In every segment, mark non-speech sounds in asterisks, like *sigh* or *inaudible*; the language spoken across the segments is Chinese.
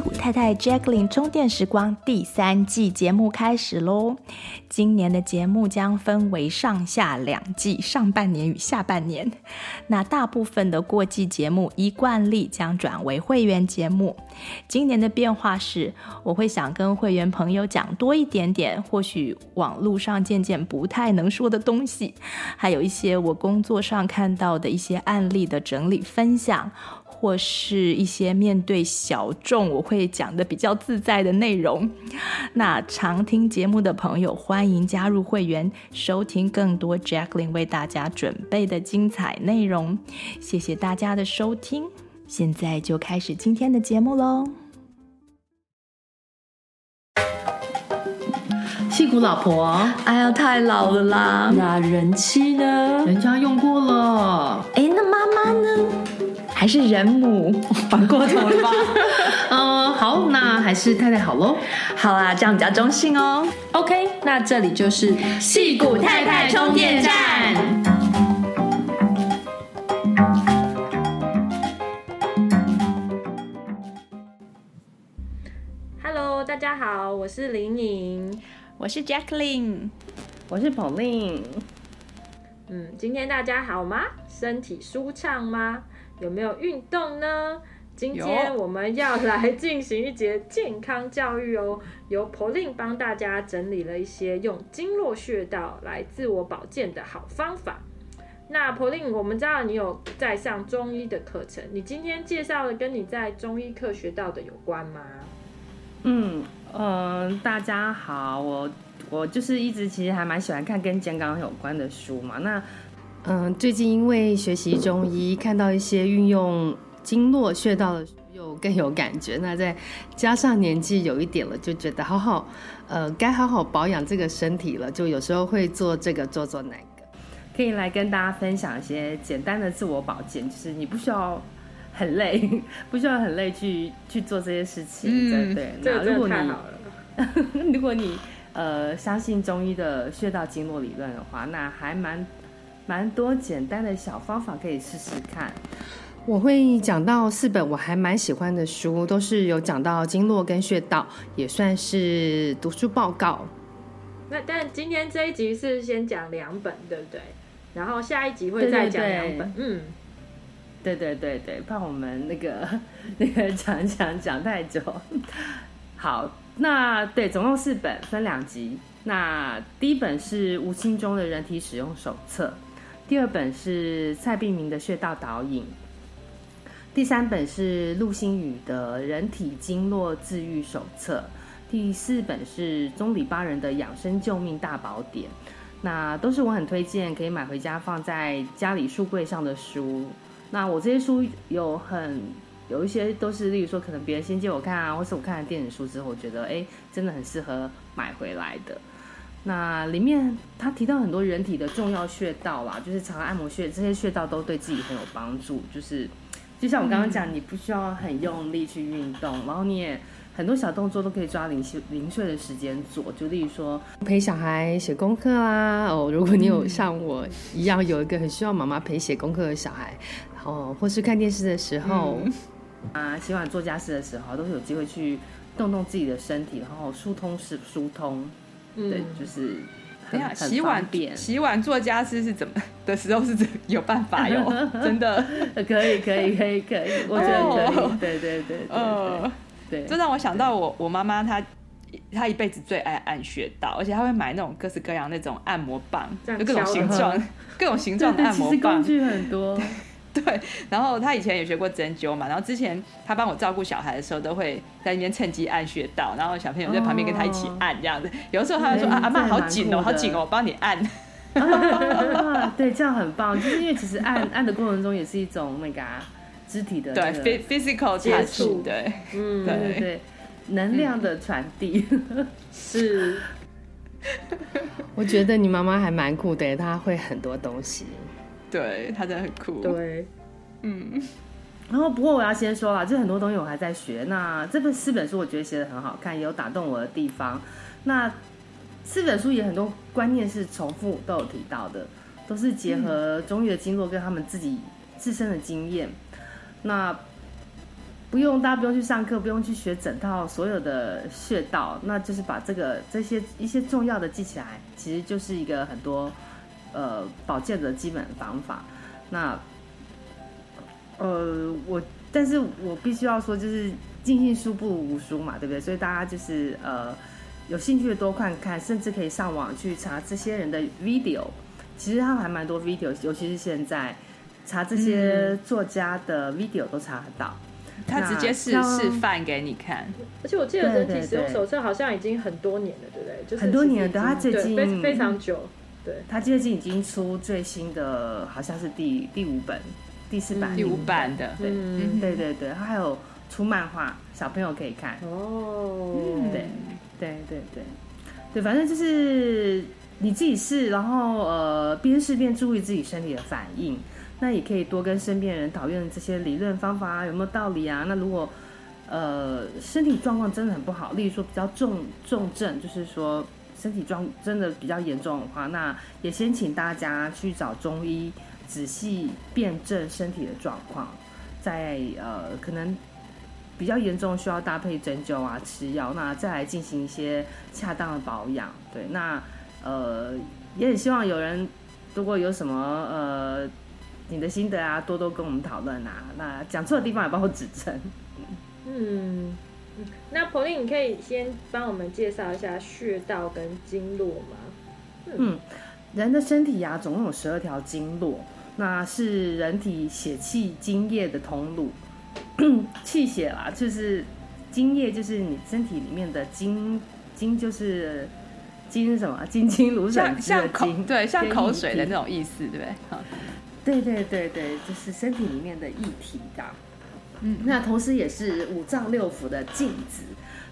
太太 Jacqueline 充电时光第三季节目开始喽！今年的节目将分为上下两季，上半年与下半年。那大部分的过季节目依惯例将转为会员节目。今年的变化是，我会想跟会员朋友讲多一点点，或许网络上渐渐不太能说的东西，还有一些我工作上看到的一些案例的整理分享。或是一些面对小众，我会讲的比较自在的内容。*laughs* 那常听节目的朋友，欢迎加入会员，收听更多 Jacqueline 为大家准备的精彩内容。谢谢大家的收听，现在就开始今天的节目喽。屁股老婆，哎呀，太老了啦！那人妻呢？人家用过了。哎，那妈妈呢？还是人母，*laughs* 反过头了吧？*laughs* 嗯，好，那还是太太好喽。好啦，这样比较中性哦。OK，那这里就是戏骨太太充电站。Hello，大家好，我是林颖，我是 Jacqueline，我是 Pauline。嗯，今天大家好吗？身体舒畅吗？有没有运动呢？今天我们要来进行一节健康教育哦。由 Pauline 帮大家整理了一些用经络穴道来自我保健的好方法。那 Pauline，我们知道你有在上中医的课程，你今天介绍的跟你在中医课学到的有关吗？嗯嗯、呃，大家好，我我就是一直其实还蛮喜欢看跟健康有关的书嘛。那嗯，最近因为学习中医，看到一些运用经络穴道的，又更有感觉。那再加上年纪有一点了，就觉得好好，呃，该好好保养这个身体了。就有时候会做这个，做做那个，可以来跟大家分享一些简单的自我保健，就是你不需要很累，不需要很累去去做这些事情。嗯，对，对。那如果你 *laughs* 如果你呃相信中医的穴道经络理论的话，那还蛮。蛮多简单的小方法可以试试看。我会讲到四本我还蛮喜欢的书，都是有讲到经络跟穴道，也算是读书报告。那但今天这一集是先讲两本，对不对？然后下一集会再讲两本。对对对嗯，对对对对，怕我们那个 *laughs* 那个讲讲讲太久。好，那对，总共四本，分两集。那第一本是吴清中的人体使用手册。第二本是蔡碧明的穴道导引，第三本是陆星宇的人体经络治愈手册，第四本是中里巴人的养生救命大宝典。那都是我很推荐可以买回家放在家里书柜上的书。那我这些书有很有一些都是，例如说可能别人先借我看啊，或是我看了电子书之后，我觉得哎，真的很适合买回来的。那里面他提到很多人体的重要穴道啦，就是常按摩穴，这些穴道都对自己很有帮助。就是就像我刚刚讲，你不需要很用力去运动，然后你也很多小动作都可以抓零碎零碎的时间做。就例如说陪小孩写功课啦，哦，如果你有像我一样有一个很需要妈妈陪写功课的小孩，哦，或是看电视的时候，啊，洗碗做家事的时候，都是有机会去动动自己的身体，然后疏通是疏通。对，就是等下洗碗洗碗做家事是怎么的时候是怎有办法哟？*laughs* 真的。可以可以可以可以，*laughs* 我觉得可以。对对对，嗯，对，这让我想到我我妈妈她她一辈子最爱按穴道，而且她会买那种各式各样那种按摩棒，就各种形状各种形状的按摩棒，工具很多。*laughs* 对，然后他以前也学过针灸嘛，然后之前他帮我照顾小孩的时候，都会在那边趁机按穴道，然后小朋友在旁边跟他一起按这样子。哦、有的时候他会说：“啊，阿妈好紧哦，好紧哦，我帮你按。*laughs* 啊”对，这样很棒，就是因为其实按按的过程中也是一种那个、啊、肢体的、那个、对 physical 接触，对，嗯，对对对，能量的传递、*laughs* 嗯、是。我觉得你妈妈还蛮酷的，她会很多东西。对，他真的很酷。对，嗯。然后，不过我要先说了，就很多东西我还在学。那这本四本书，我觉得写的很好看，也有打动我的地方。那四本书也很多观念是重复都有提到的，都是结合中医的经络跟他们自己自身的经验。那不用大家不用去上课，不用去学整套所有的穴道，那就是把这个这些一些重要的记起来，其实就是一个很多呃保健的基本方法。那呃我，但是我必须要说，就是尽信书不如无书嘛，对不对？所以大家就是呃有兴趣的多看看，甚至可以上网去查这些人的 video。其实他们还蛮多 video，尤其是现在查这些作家的 video 都查得到。他直接示示范给你看，而且我记得人体使用手册好像已经很多年了，对不对？就是很多年了，对，他最近非非常久，对，他最近已经出最新的，好像是第第五本、第四版、第五版的，对，嗯、对对对，他还有出漫画，小朋友可以看哦，对对对对对，反正就是你自己试，然后呃边试边注意自己身体的反应。那也可以多跟身边人讨论这些理论方法啊，有没有道理啊？那如果呃身体状况真的很不好，例如说比较重重症，就是说身体状真的比较严重的话，那也先请大家去找中医仔细辨证身体的状况，在呃可能比较严重需要搭配针灸啊吃药，那再来进行一些恰当的保养。对，那呃也很希望有人如果有什么呃。你的心得啊，多多跟我们讨论啊。那讲错的地方也帮我指正。嗯，那 Pauline 你可以先帮我们介绍一下穴道跟经络吗？嗯，嗯，人的身体啊，总共有十二条经络，那是人体血气津液的通路。*clears throat* 气血啦，就是津液，就是你身体里面的津，津就是津什么？津津如水之的津，对，像口水的那种意思，对不对？对对对对，就是身体里面的液体的，嗯，那同时也是五脏六腑的镜子，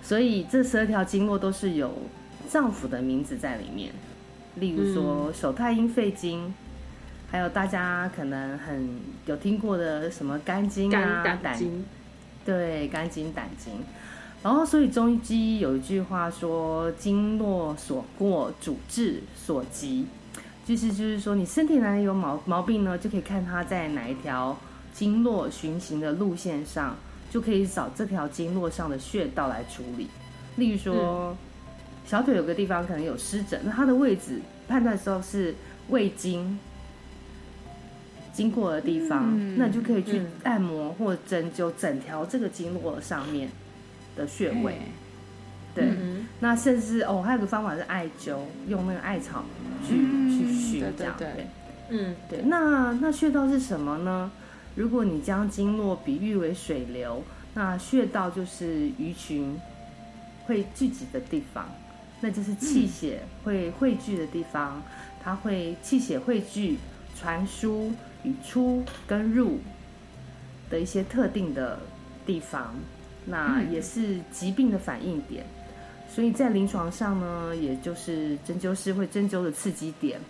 所以这十二条经络都是有脏腑的名字在里面，例如说手太阴肺经，还有大家可能很有听过的什么肝经啊、胆经，对，肝经胆经，然后所以中医有一句话说：经络所过，主治所及。就是就是说，你身体哪里有毛毛病呢，就可以看它在哪一条经络循行的路线上，就可以找这条经络上的穴道来处理。例如说，嗯、小腿有个地方可能有湿疹，那它的位置判断的时候是胃经经过的地方，嗯、那你就可以去按摩或针灸整条这个经络上面的穴位。对，嗯、那甚至哦，还有个方法是艾灸，用那个艾草去、嗯、去熏，这样对，嗯，对。那那穴道是什么呢？如果你将经络比喻为水流，那穴道就是鱼群会聚集的地方，那就是气血会汇聚的地方。它会气血汇聚、传输与出跟入的一些特定的地方，那也是疾病的反应点。所以在临床上呢，也就是针灸师会针灸的刺激点。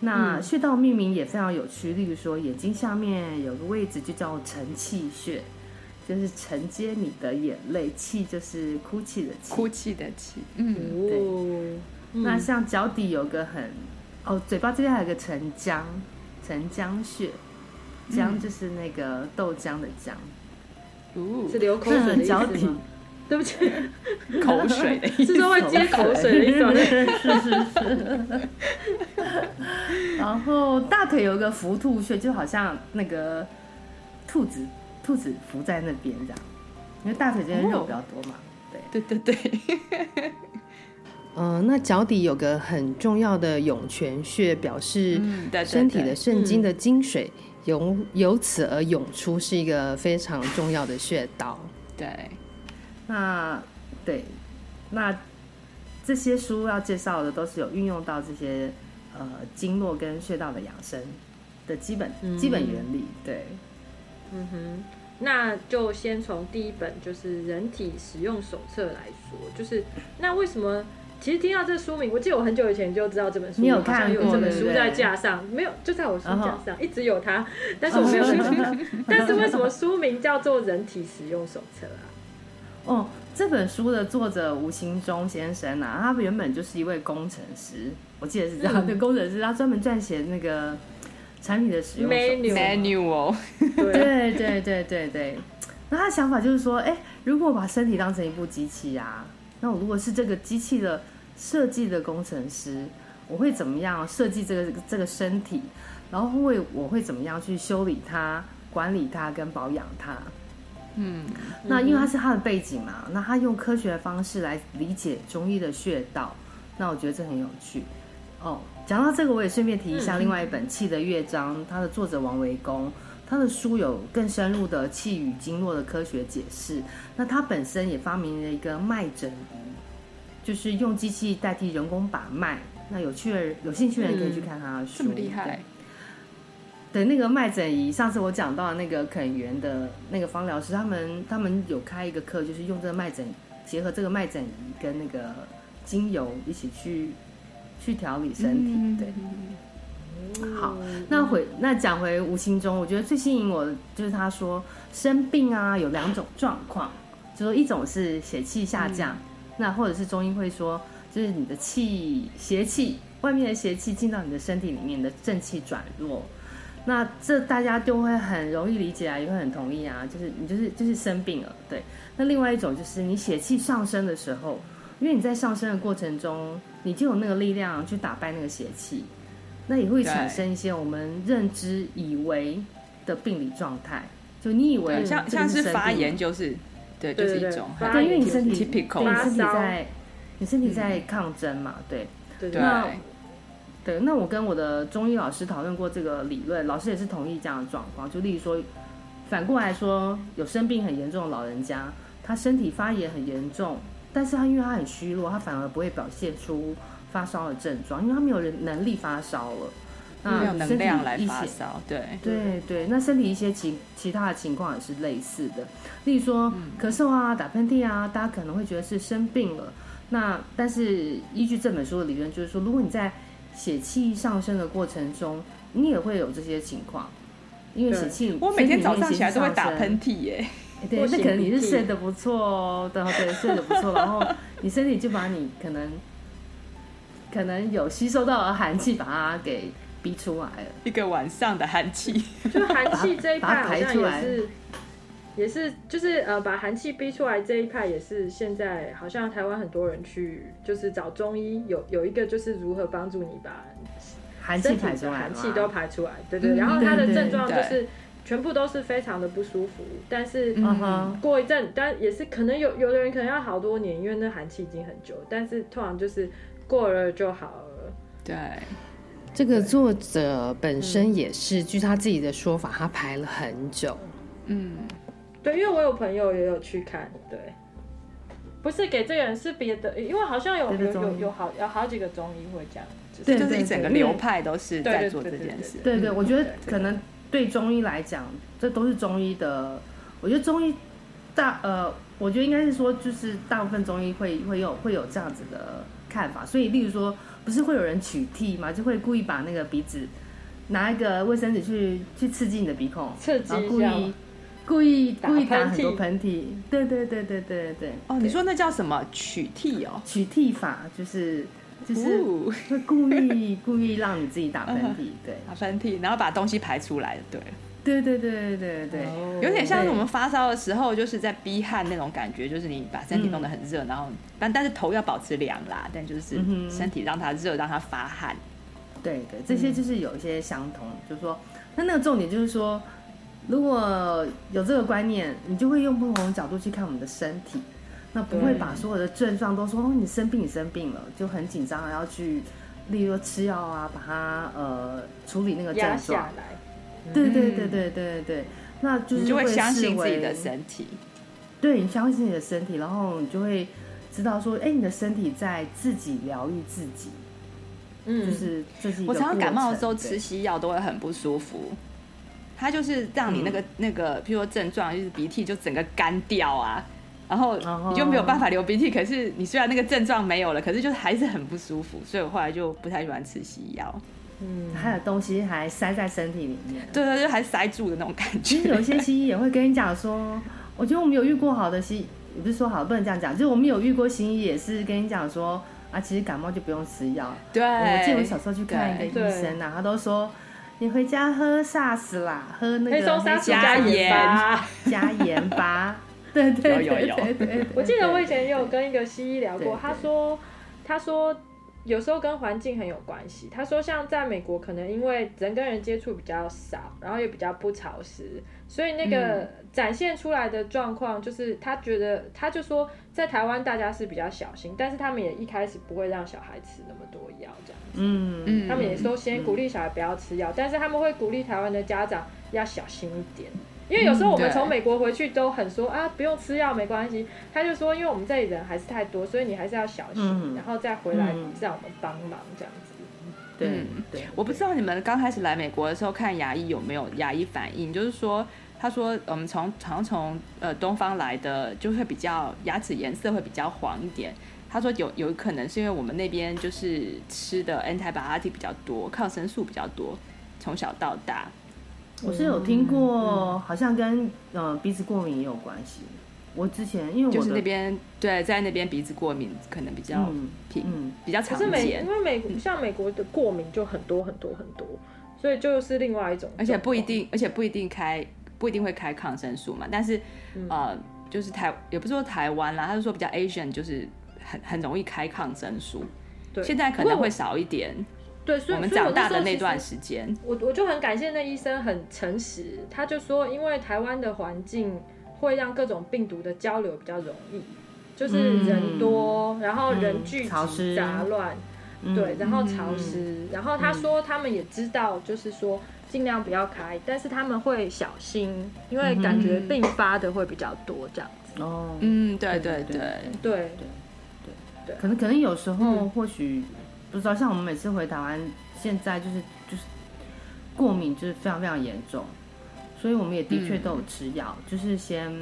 那穴道命名也非常有趣，例如说眼睛下面有个位置就叫承泣穴，就是承接你的眼泪，泣就是哭泣的泣，哭泣的泣。嗯，对。嗯、那像脚底有个很，哦，嘴巴这边还有个承浆，承浆穴，浆就是那个豆浆的浆。哦，是流口水的脚底。对不起，*laughs* 口水的意思，是说会接口水的意思。是是是。*laughs* 然后大腿有一个伏兔穴，就好像那个兔子，兔子伏在那边这样，因为大腿这边肉比较多嘛。哦、对对对对。嗯、*laughs* 呃，那脚底有个很重要的涌泉穴，表示身体的肾经的精水由由此而涌出，是一个非常重要的穴道。对。那对，那这些书要介绍的都是有运用到这些呃经络跟穴道的养生的基本、嗯、基本原理。对，嗯哼，那就先从第一本就是《人体使用手册》来说，就是那为什么？其实听到这书名，我记得我很久以前就知道这本书，你有看过？有这本书在架上，没有就在我书架上、uh 一直有它，但是我没有 *laughs* 看。*laughs* 但是为什么书名叫做《人体使用手册》啊？哦，这本书的作者吴兴中先生啊，他原本就是一位工程师，我记得是这样。对、嗯，工程师，他专门撰写那个产品的使用 manual。对对对对对对。那他的想法就是说，哎，如果我把身体当成一部机器啊，那我如果是这个机器的设计的工程师，我会怎么样设计这个这个身体？然后会我会怎么样去修理它、管理它跟保养它？嗯，那因为他是他的背景嘛，那他用科学的方式来理解中医的穴道，那我觉得这很有趣。哦，讲到这个，我也顺便提一下另外一本《气的乐章》，它的作者王维公，他的书有更深入的气与经络的科学解释。那他本身也发明了一个脉诊仪，就是用机器代替人工把脉。那有趣的有兴趣的人可以去看他的书，这么厉害。对，那个脉诊仪，上次我讲到那个肯源的那个芳疗师，他们他们有开一个课，就是用这个脉诊结合这个脉诊仪跟那个精油一起去去调理身体。对，好，那回那讲回无形中，我觉得最吸引我的就是他说生病啊有两种状况，就说一种是血气下降，嗯、那或者是中医会说就是你的气邪气外面的邪气进到你的身体里面的正气转弱。那这大家就会很容易理解啊，也会很同意啊，就是你就是就是生病了，对。那另外一种就是你血气上升的时候，因为你在上升的过程中，你就有那个力量去打败那个邪气，那也会产生一些我们认知以为的病理状态，就你以为像像是发炎就是，对，就是一种，对，因为你身体，对，你身体在你身体在抗争嘛，对，对对。对，那我跟我的中医老师讨论过这个理论，老师也是同意这样的状况。就例如说，反过来说，有生病很严重的老人家，他身体发炎很严重，但是他因为他很虚弱，他反而不会表现出发烧的症状，因为他没有人能力发烧了，那没有能量来发烧。对对对，那身体一些其其他的情况也是类似的，例如说咳嗽啊、打喷嚏啊，大家可能会觉得是生病了。那但是依据这本书的理论，就是说，如果你在血气上升的过程中，你也会有这些情况，因为血气。我每天早上起来都会打喷嚏耶。对，那可能你是睡得不错哦，对对，睡得不错，然后 *laughs* 你身体就把你可能可能有吸收到的寒气把它给逼出来了。一个晚上的寒气，就寒气这一块好像也是。也是，就是呃，把寒气逼出来这一派也是现在好像台湾很多人去，就是找中医有有一个就是如何帮助你把寒气排出来，寒气都排出来，对对。然后他的症状就是全部都是非常的不舒服，但是过一阵，但也是可能有有的人可能要好多年，因为那寒气已经很久，但是通常就是过了就好了。对，这个作者本身也是，据他自己的说法，他排了很久，嗯。对，因为我有朋友也有去看，对，不是给这个人，是别的，因为好像有有有有好有好几个中医会这样，就是就是一整个流派都是在做这件事。对对，我觉得可能对中医来讲，这都是中医的。我觉得中医大呃，我觉得应该是说，就是大部分中医会会有会有这样子的看法。所以，例如说，不是会有人取缔嘛，就会故意把那个鼻子拿一个卫生纸去去刺激你的鼻孔，刺激故意。故意故意打很多喷嚏，对对对对对对。哦，你说那叫什么？取替哦？取替法就是就是会故意故意让你自己打喷嚏，*laughs* 对，打喷嚏，然后把东西排出来，对，对对对对对对，有点像是我们发烧的时候，就是在逼汗那种感觉，就是你把身体弄得很热，然后但但是头要保持凉啦，但就是身体让它热，让它发汗。对对，这些就是有一些相同，就是说，那那个重点就是说。如果有这个观念，你就会用不同的角度去看我们的身体，那不会把所有的症状都说哦，你生病，你生病了，就很紧张，要去，例如说吃药啊，把它呃处理那个症状。下来。对对对对对对，那就是就会相信自己的身体。对，你相信你的身体，然后你就会知道说，哎，你的身体在自己疗愈自己。嗯，就是。我常常感冒的时候吃西药都会很不舒服。它就是让你那个、嗯、那个，譬如说症状就是鼻涕就整个干掉啊，然后你就没有办法流鼻涕。可是你虽然那个症状没有了，可是就还是很不舒服，所以我后来就不太喜欢吃西药。嗯，还有东西还塞在身体里面，对对，就还塞住的那种感觉。其实有些西医也会跟你讲说，我觉得我们有遇过好的西医，也不是说好，不能这样讲，就是我们有遇过西医也是跟你讲说啊，其实感冒就不用吃药。对，我记得我小时候去看一个医生啊，他都说。你回家喝 SARS 啦，喝那个加盐，*laughs* 加盐吧，*laughs* 对对对对对。我记得我以前也有跟一个西医聊过，他说他说。有时候跟环境很有关系。他说，像在美国，可能因为人跟人接触比较少，然后也比较不潮湿，所以那个展现出来的状况，就是他觉得，他就说，在台湾大家是比较小心，但是他们也一开始不会让小孩吃那么多药，这样子。嗯嗯。他们也说先鼓励小孩不要吃药，但是他们会鼓励台湾的家长要小心一点。因为有时候我们从美国回去都很说啊，不用吃药没关系。他就说，因为我们这里人还是太多，所以你还是要小心，嗯、然后再回来让我们帮忙这样子。对、嗯、对，我不知道你们刚开始来美国的时候看牙医有没有牙医反应，就是说，他说我们从常从呃东方来的就会比较牙齿颜色会比较黄一点。他说有有可能是因为我们那边就是吃的 antibiotic 比较多，抗生素比较多，从小到大。我是有听过，好像跟呃鼻子过敏也有关系。我之前因为我就是那边对，在那边鼻子过敏可能比较平，嗯，比较常见。可是美，因为美像美国的过敏就很多很多很多，所以就是另外一种。而且不一定，而且不一定开，不一定会开抗生素嘛。但是呃，就是台也不是说台湾啦，他是说比较 Asian，就是很很容易开抗生素。对，现在可能会少一点。对，所以我们长大的那段时间，我我就很感谢那医生很诚实，他就说，因为台湾的环境会让各种病毒的交流比较容易，就是人多，嗯、然后人聚集杂乱，嗯、对，然后潮湿，嗯、然后他说他们也知道，就是说尽量不要开，但是他们会小心，因为感觉并发的会比较多这样子。哦，嗯，对对对对对对对，可能可能有时候或许。不知道，像我们每次回台湾，现在就是就是过敏就是非常非常严重，所以我们也的确都有吃药，嗯、就是先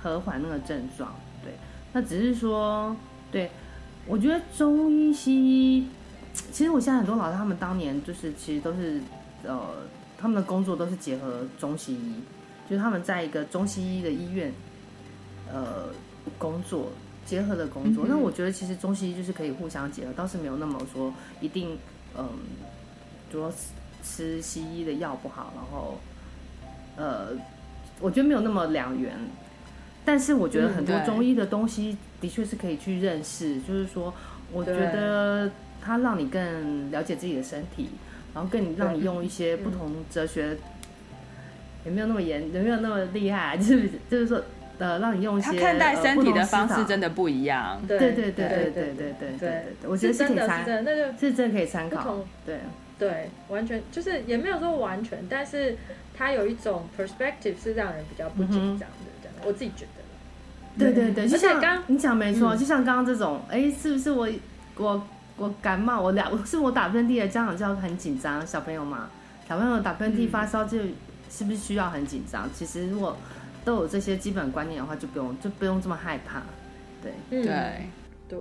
和缓那个症状。对，那只是说，对，我觉得中医西医，其实我现在很多老师他们当年就是其实都是呃他们的工作都是结合中西医，就是他们在一个中西医的医院呃工作。结合的工作，那我觉得其实中西医就是可以互相结合，倒是没有那么说一定，嗯，就说吃西医的药不好，然后，呃，我觉得没有那么两元。但是我觉得很多中医的东西的确是可以去认识，就是说，我觉得它让你更了解自己的身体，然后更让你用一些不同哲学，也没有那么严，也没有那么厉害，*laughs* 就是就是说。呃，让你用一些他看待身体的方式真的不一样。对对对对对对对对对，我觉得是可以参，那就是真的可以参考。对对，完全就是也没有说完全，但是它有一种 perspective 是让人比较不紧张的，这样我自己觉得。对对对，就像刚你讲没错，就像刚刚这种，哎，是不是我我我感冒，我俩是我打喷嚏的，家长就要很紧张，小朋友嘛，小朋友打喷嚏发烧就是不是需要很紧张？其实如果都有这些基本观念的话，就不用就不用这么害怕，对，嗯、对对。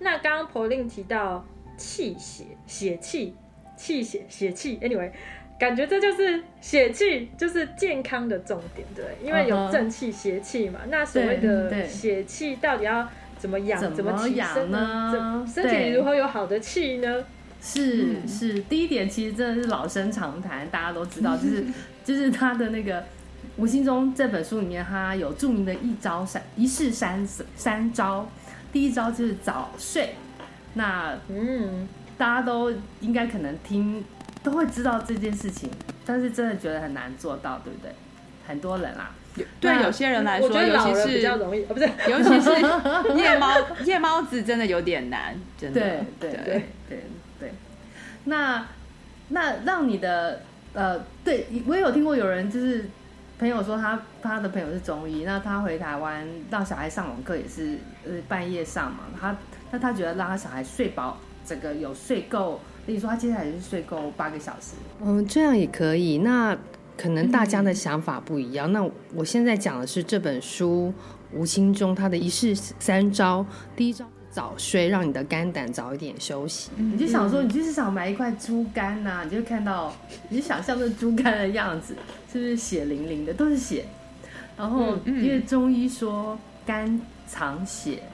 那刚刚 Pauline 提到气血血气气血血气，anyway，感觉这就是血气就是健康的重点，对，因为有正气邪气嘛。Uh huh. 那所谓的血气到底要怎么养？怎么养呢？身体里如何有好的气呢？是是，第一点其实真的是老生常谈，大家都知道，就是 *laughs* 就是他的那个。吴心中这本书里面，他有著名的一招三一式三三招。第一招就是早睡。那嗯，大家都应该可能听都会知道这件事情，但是真的觉得很难做到，对不对？很多人啦，对有些人来说，尤其是比较容易，不是，尤其是 *laughs* 夜猫夜猫子真的有点难，真的。对对对对对，对。那那让你的呃，对我也有听过有人就是。朋友说他他的朋友是中医，那他回台湾让小孩上网课也是呃半夜上嘛，他那他觉得让他小孩睡饱，整个有睡够，例如说他接下来是睡够八个小时，嗯，这样也可以。那可能大家的想法不一样。那我现在讲的是这本书吴清忠他的一式三招，第一招。早睡，让你的肝胆早一点休息。嗯、你就想说，你就是想买一块猪肝呐、啊，你就看到，你就想象这猪肝的样子，是不是血淋淋的，都是血。然后，因为中医说肝藏血，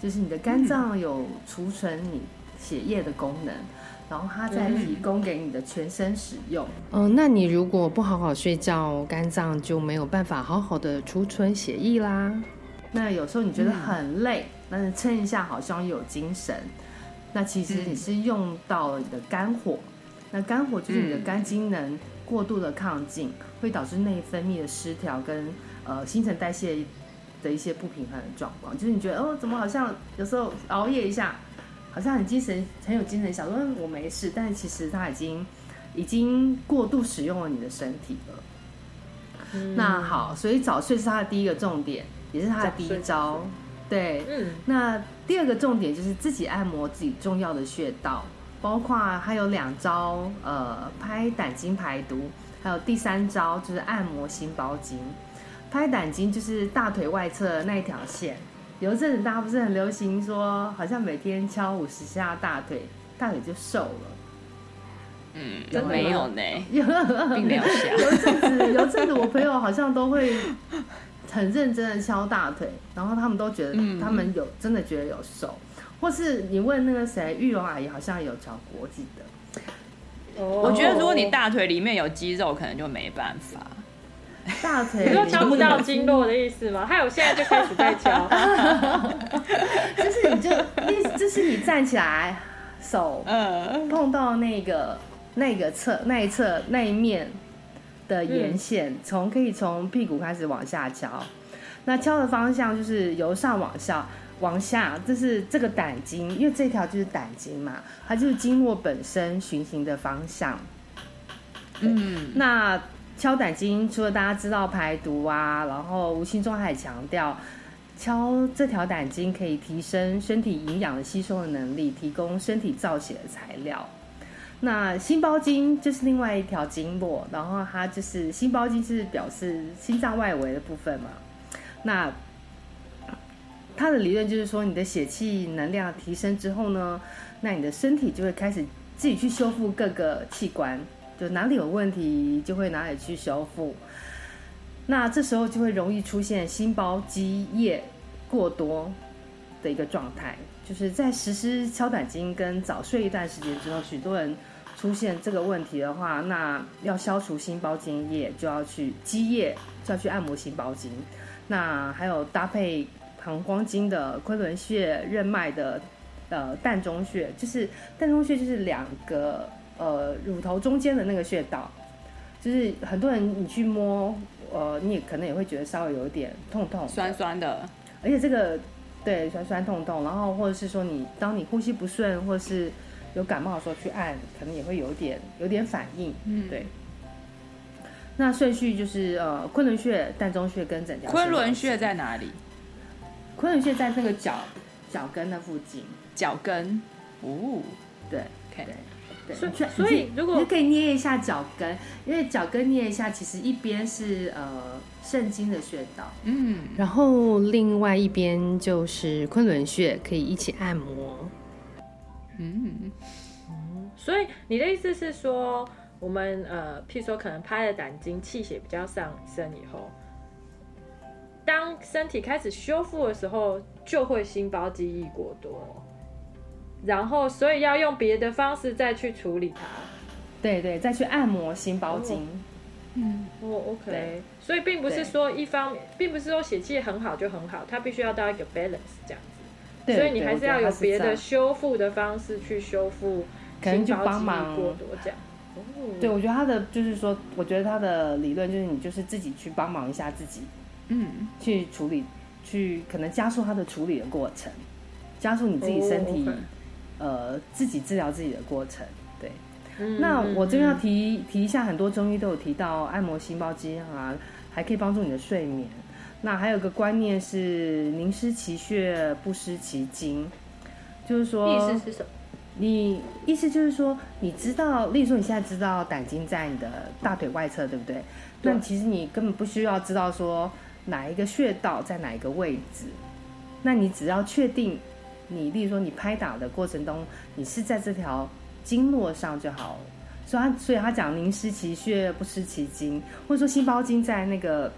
就是你的肝脏有储存你血液的功能，嗯、然后它再提供给你的全身使用。嗯、呃，那你如果不好好睡觉，肝脏就没有办法好好的储存血液啦。那有时候你觉得很累，但是撑一下好像有精神，那其实你是用到了你的肝火。那肝火就是你的肝机能过度的亢进，会导致内分泌的失调跟呃新陈代谢的一些不平衡的状况。就是你觉得哦，怎么好像有时候熬夜一下，好像很精神，很有精神，想说我没事，但是其实他已经已经过度使用了你的身体了。嗯、那好，所以早睡是他的第一个重点。也是他的第一招，对，嗯，那第二个重点就是自己按摩自己重要的穴道，包括还有两招，呃，拍胆经排毒，还有第三招就是按摩心包经。拍胆经就是大腿外侧那一条线，有一阵子大家不是很流行说，好像每天敲五十下大腿，大腿就瘦了。嗯，有没有呢？有，并没有。有一阵子，有一阵子我朋友好像都会。很认真的敲大腿，然后他们都觉得他们有、嗯、真的觉得有瘦，或是你问那个谁玉蓉阿姨，好像有敲过，我记得。我觉得如果你大腿里面有肌肉，可能就没办法。大腿，*laughs* 你说敲不到经络的意思吗？还有现在就开始在敲，*laughs* 就是你就就是你站起来，手碰到那个那个侧那一侧那一面。的沿线，从可以从屁股开始往下敲，那敲的方向就是由上往下，往下，这是这个胆经，因为这条就是胆经嘛，它就是经络本身循行的方向。嗯，那敲胆经，除了大家知道排毒啊，然后吴兴中还强调，敲这条胆经可以提升身体营养的吸收的能力，提供身体造血的材料。那心包经就是另外一条经络，然后它就是心包经是表示心脏外围的部分嘛。那它的理论就是说，你的血气能量提升之后呢，那你的身体就会开始自己去修复各个器官，就哪里有问题就会哪里去修复。那这时候就会容易出现心包积液过多的一个状态，就是在实施敲胆经跟早睡一段时间之后，许多人。出现这个问题的话，那要消除心包经液，就要去积液，就要去按摩心包经。那还有搭配膀胱经的昆仑穴、任脉的呃膻中穴，就是膻中穴就是两个呃乳头中间的那个穴道，就是很多人你去摸，呃，你也可能也会觉得稍微有一点痛痛、酸酸的，而且这个对酸酸痛痛，然后或者是说你当你呼吸不顺，或是有感冒的时候去按，可能也会有点有点反应。嗯，对。那顺序就是呃，昆仑穴、膻中穴跟整条。昆仑穴在哪里？昆仑穴在那个脚脚跟的附近。脚跟。哦，对，OK，对。所以，所以如果你可以捏一下脚跟，因为脚跟捏一下，其实一边是呃肾经的穴道，嗯，然后另外一边就是昆仑穴，可以一起按摩。嗯，所以你的意思是说，我们呃，譬如说可能拍了胆经，气血比较上升以后，当身体开始修复的时候，就会心包积液过多，然后所以要用别的方式再去处理它。对对，再去按摩心包经。哦、嗯，哦，OK。所以并不是说一方面，并不是说血气很好就很好，它必须要到一个 balance 这样。对所以你还是要有别的修复的方式去修复，可能就帮忙过多这样。对，我觉得他的就是说，我觉得他的理论就是你就是自己去帮忙一下自己，嗯，去处理，去可能加速他的处理的过程，加速你自己身体，呃，自己治疗自己的过程。对，嗯、那我这边要提提一下，很多中医都有提到按摩心包经啊，还可以帮助你的睡眠。那还有个观念是宁失其穴，不失其精，就是说，意思是什么？你意思就是说，你知道，例如说你现在知道胆经在你的大腿外侧，对不？对。那其实你根本不需要知道说哪一个穴道在哪一个位置，那你只要确定你，例如说你拍打的过程中，你是在这条经络上就好了。所以他，所以他讲宁失其血，不失其筋，或者说心包经在那个。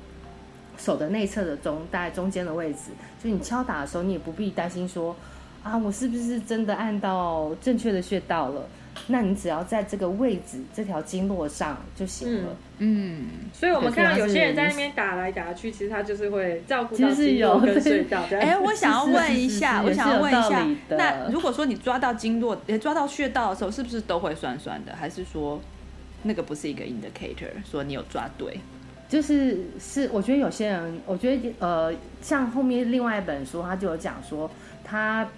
手的内侧的中，大概中间的位置，就你敲打的时候，你也不必担心说，啊，我是不是真的按到正确的穴道了？那你只要在这个位置这条经络上就行了。嗯，所以我们看到有些人在那边打来打去，其实他就是会照顾到经络跟隧道。哎，我想要问一下，*laughs* 我想要问一下，那如果说你抓到经络，抓到穴道的时候，是不是都会酸酸的？还是说那个不是一个 indicator，说你有抓对？就是是，我觉得有些人，我觉得呃，像后面另外一本书，他就有讲说，他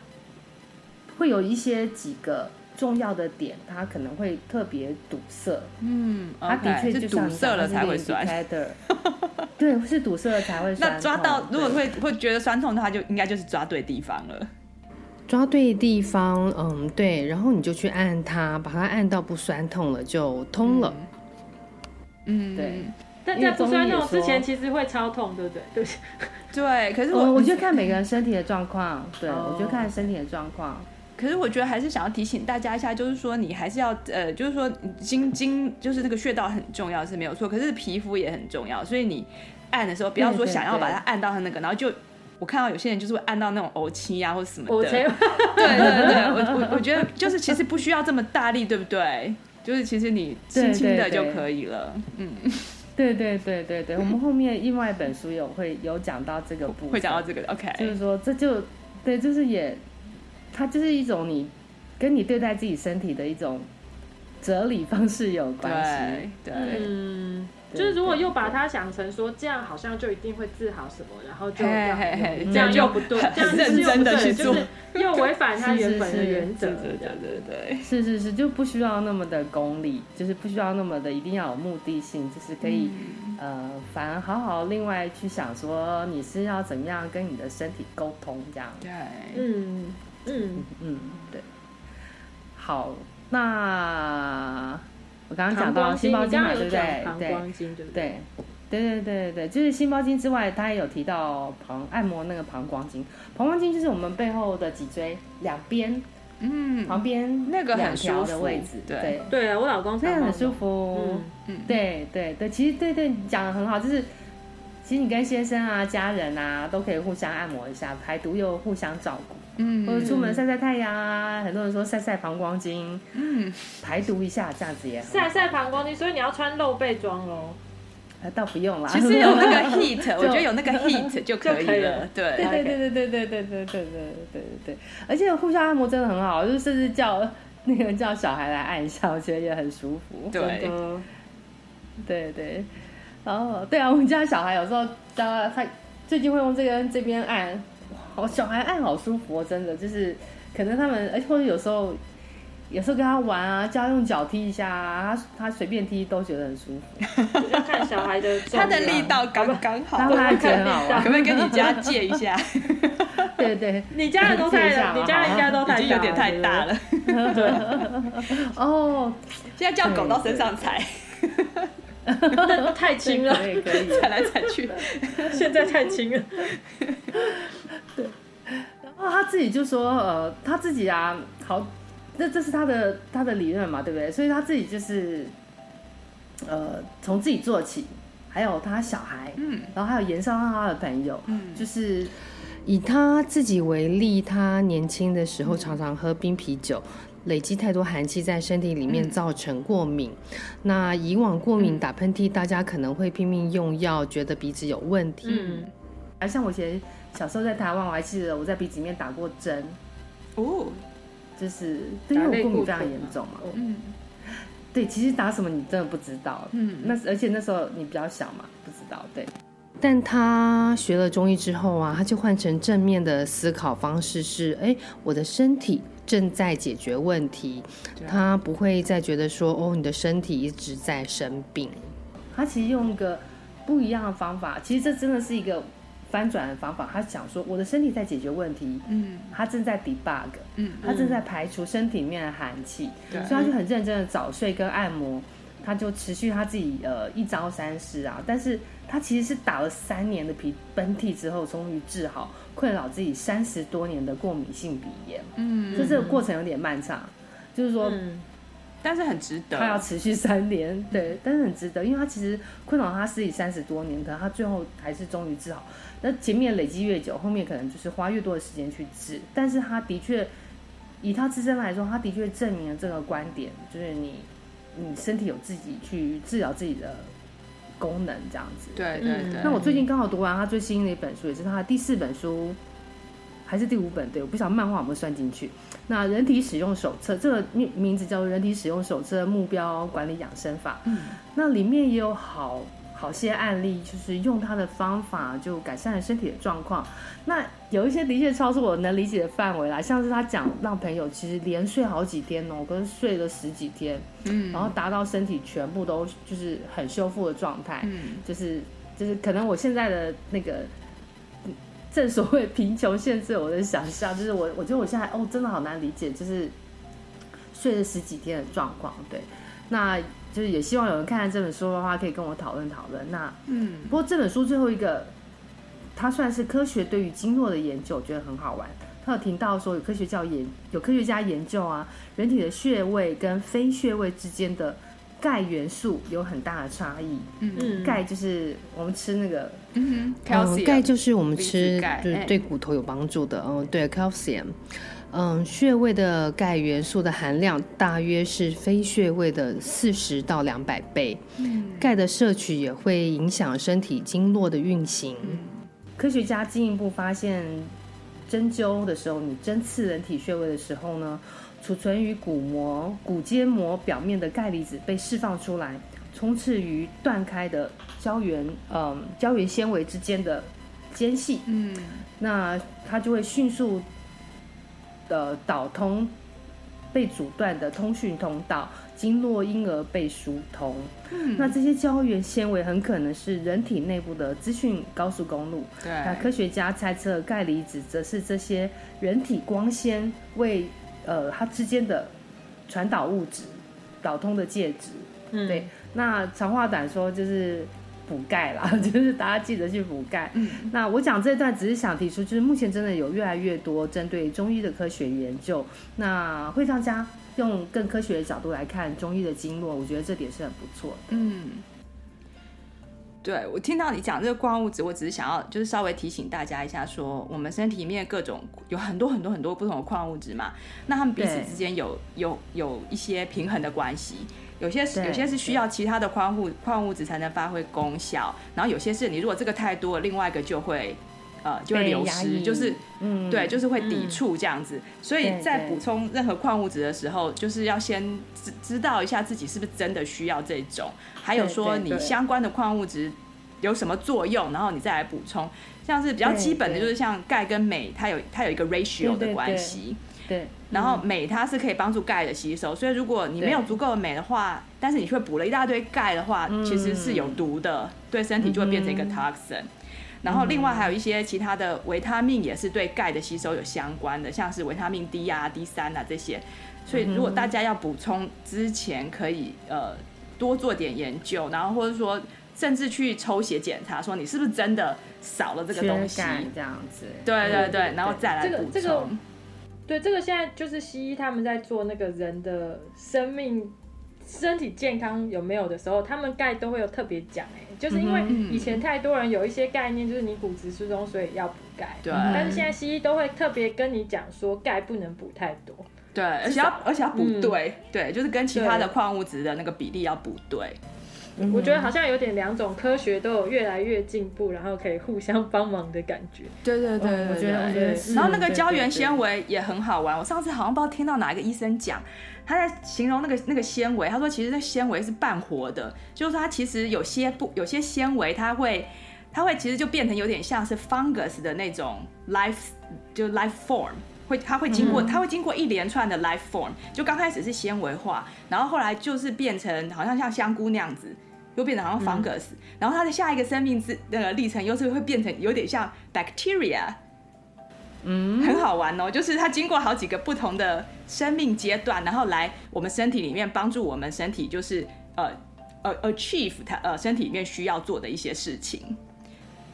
会有一些几个重要的点，它可能会特别堵塞。嗯，它的确就堵塞了才会酸。*laughs* 对，是堵塞了才会酸。那抓到如果会会觉得酸痛的话，就应该就是抓对地方了。抓对地方，嗯，对，然后你就去按它，把它按到不酸痛了，就通了。嗯，对。但在不酸痛之前，其实会超痛，对不对？对，对。可是我，我觉得看每个人身体的状况。对，我觉得看身体的状况。可是我觉得还是想要提醒大家一下，就是说你还是要呃，就是说经经就是那个穴道很重要是没有错，可是皮肤也很重要，所以你按的时候不要说想要把它按到它那个，然后就我看到有些人就是会按到那种欧气呀或什么的。*laughs* 对对对，我我我觉得就是其实不需要这么大力，对不对？就是其实你轻轻的就可以了，嗯。对对对对对，我们后面另外一本书有会有讲到这个部分，会讲到这个，OK，就是说这就对，就是也，它就是一种你跟你对待自己身体的一种哲理方式有关系，对，对嗯。就是如果又把它想成说这样好像就一定会治好什么，然后就这样，这样又不对，*laughs* 这样认真的去做，又违反它原本的原则。对对对对，是是是，就不需要那么的功利，就是不需要那么的一定要有目的性，就是可以呃，反而好好另外去想说你是要怎么样跟你的身体沟通这样。对，嗯嗯嗯，对。好，那。我刚刚讲到心包经嘛，对不对？膀胱经对不对？对对对对对，就是心包经之外，他也有提到膀按摩那个膀胱经。膀胱经就是我们背后的脊椎两边，嗯，旁边那个很舒服的位置。对对啊，我老公这样很舒服。嗯，对对对，其实对对讲的很好，就是其实你跟先生啊、家人啊都可以互相按摩一下，排毒又互相照顾。嗯，或者出门晒晒太阳啊，很多人说晒晒膀胱经，嗯，排毒一下这样子也好。晒晒膀胱经，所以你要穿露背装喽。啊，倒不用啦。其实有那个 *laughs* heat，我觉得有那个 heat *laughs* 就可以了。对对对对对对对对对对对对对。而且互相按摩真的很好，就是甚至叫 *laughs* 那个叫小孩来按一下，我觉得也很舒服。对。对对。然后对啊，我们家小孩有时候他他最近会用这个这边按。哦，小孩按好舒服哦，真的就是，可能他们，而且或者有时候，有时候跟他玩啊，叫他用脚踢一下啊，他他随便踢都觉得很舒服。要看小孩的，*laughs* 他的力道刚刚好，让他觉得很好玩。可不可以跟你家借一下？*laughs* 对对，你家的都太，你家的应该都太，有点太大了。*laughs* 对。哦，现在叫狗到身上踩。那 *laughs* 太轻了，可以可以，*laughs* 踩来踩去，*laughs* 现在太轻了。对，然后他自己就说，呃，他自己啊，好，那这是他的他的理论嘛，对不对？所以他自己就是，呃，从自己做起，还有他小孩，嗯，然后还有延烧到他的朋友，嗯，就是以他自己为例，他年轻的时候常常喝冰啤酒。累积太多寒气在身体里面，造成过敏。嗯、那以往过敏打喷嚏，大家可能会拼命用药，觉得鼻子有问题。嗯，而像我以前小时候在台湾，我还记得我在鼻子里面打过针。哦，就是因为我过敏非常严重嘛。嗯，对，其实打什么你真的不知道。嗯，那而且那时候你比较小嘛，不知道。对。但他学了中医之后啊，他就换成正面的思考方式是：哎，我的身体正在解决问题，他不会再觉得说哦，你的身体一直在生病。他其实用一个不一样的方法，其实这真的是一个翻转的方法。他想说，我的身体在解决问题，嗯，他正在 debug，嗯，他正在排除身体里面的寒气，所以他就很认真的早睡跟按摩，他就持续他自己呃一招三式啊，但是。他其实是打了三年的鼻喷嚏之后，终于治好困扰自己三十多年的过敏性鼻炎。嗯，就这个过程有点漫长，就是说，嗯、但是很值得。他要持续三年，对，但是很值得，因为他其实困扰他自己三十多年，可能他最后还是终于治好。那前面累积越久，后面可能就是花越多的时间去治，但是他的确以他自身来说，他的确证明了这个观点，就是你你身体有自己去治疗自己的功能，这样子。对对对。那我最近刚好读完他最新的一本书，也是他的第四本书，还是第五本？对，我不晓得漫画有没有算进去。那人体使用手册，这个名名字叫做《人体使用手册：目标管理养生法》。嗯。那里面也有好。好些案例就是用他的方法就改善了身体的状况，那有一些的确超出我能理解的范围啦，像是他讲让朋友其实连睡好几天哦，跟睡了十几天，嗯，然后达到身体全部都就是很修复的状态，嗯，就是就是可能我现在的那个正所谓贫穷限制我的想象，就是我我觉得我现在哦真的好难理解，就是睡了十几天的状况，对，那。就是也希望有人看看这本书的话，可以跟我讨论讨论。那嗯，不过这本书最后一个，它算是科学对于经络的研究，我觉得很好玩。他有提到说有科学家研有科学家研究啊，人体的穴位跟非穴位之间的钙元素有很大的差异。嗯，钙就是我们吃那个，嗯哼，钙就是我们吃就是对骨头有帮助的。嗯，对，calcium。嗯，穴位的钙元素的含量大约是非穴位的四十到两百倍。嗯，钙的摄取也会影响身体经络的运行。科学家进一步发现，针灸的时候，你针刺人体穴位的时候呢，储存于骨膜、骨间膜表面的钙离子被释放出来，充斥于断开的胶原，嗯，胶原纤维之间的间隙。嗯，那它就会迅速。的导通被阻断的通讯通道，经络因而被疏通。嗯，那这些胶原纤维很可能是人体内部的资讯高速公路。对，那科学家猜测钙离子则是这些人体光纤为呃它之间的传导物质，导通的介质。嗯，对。那长话短说就是。补钙啦，*laughs* 就是大家记得去补钙。嗯，那我讲这段只是想提出，就是目前真的有越来越多针对中医的科学研究，那会让大家用更科学的角度来看中医的经络，我觉得这点是很不错的。嗯，对，我听到你讲这个矿物质，我只是想要就是稍微提醒大家一下说，说我们身体里面各种有很多很多很多不同的矿物质嘛，那他们彼此之间有有有一些平衡的关系。有些是有些是需要其他的矿物矿物质才能发挥功效，然后有些是你如果这个太多了，另外一个就会呃就会流失，就是嗯对，就是会抵触这样子。嗯、所以在补充任何矿物质的时候，就是要先知知道一下自己是不是真的需要这种，还有说你相关的矿物质有什么作用，然后你再来补充。像是比较基本的就是像钙跟镁，它有它有一个 ratio 的关系。对，然后镁它是可以帮助钙的吸收，所以如果你没有足够的镁的话，但是你却补了一大堆钙的话，其实是有毒的，对身体就会变成一个 toxin。然后另外还有一些其他的维他命也是对钙的吸收有相关的，像是维他命 D 啊、D 三啊这些。所以如果大家要补充之前，可以呃多做点研究，然后或者说甚至去抽血检查，说你是不是真的少了这个东西，这样子。对对对，然后再来补充。对，这个现在就是西医他们在做那个人的生命、身体健康有没有的时候，他们钙都会有特别讲哎，就是因为以前太多人有一些概念，就是你骨质疏松，所以要补钙。对。但是现在西医都会特别跟你讲说，钙不能补太多。对，而且要而且要补对，嗯、对，就是跟其他的矿物质的那个比例要补对。我觉得好像有点两种科学都有越来越进步，然后可以互相帮忙的感觉。对对对，我觉得我觉得是。然后那个胶原纤维也很好玩。我上次好像不知道听到哪一个医生讲，他在形容那个那个纤维，他说其实那纤维是半活的，就是说它其实有些不有些纤维，它会它会其实就变成有点像是 fungus 的那种 life 就 life form，会它会经过它会经过一连串的 life form，就刚开始是纤维化，然后后来就是变成好像像香菇那样子。又变得好像 fungus，嗯，然后它的下一个生命之那个历程又是会变成有点像 bacteria，嗯，很好玩哦。就是它经过好几个不同的生命阶段，然后来我们身体里面帮助我们身体，就是呃呃 achieve 它呃身体里面需要做的一些事情。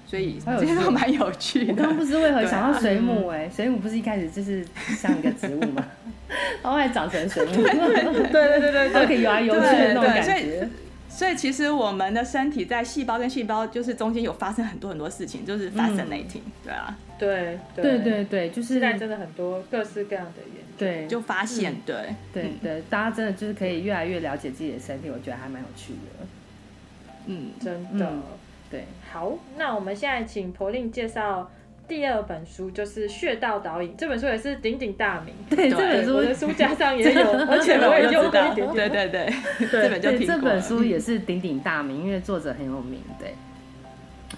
所以这些都蛮有趣的。我刚刚不知为何想到水母哎，水母不是一开始就是像一个植物吗？然 *laughs* 后还长成水母，对对对对对，*laughs* 可以游来游去的那种感觉。所以其实我们的身体在细胞跟细胞就是中间有发生很多很多事情，就是 fascinating，、嗯、对啊，对对。对对，就是现在真的很多各式各样的研究，对，就发现，嗯、对。对对，大家真的就是可以越来越了解自己的身体，我觉得还蛮有趣的，嗯，真的，嗯、对，好，那我们现在请 Pauline 介绍。第二本书就是《穴道导引》，这本书也是鼎鼎大名。对，这本书我的书架上也有，而且我也用过一点点。对对对，对这本就对这本书也是鼎鼎大名，因为作者很有名。对，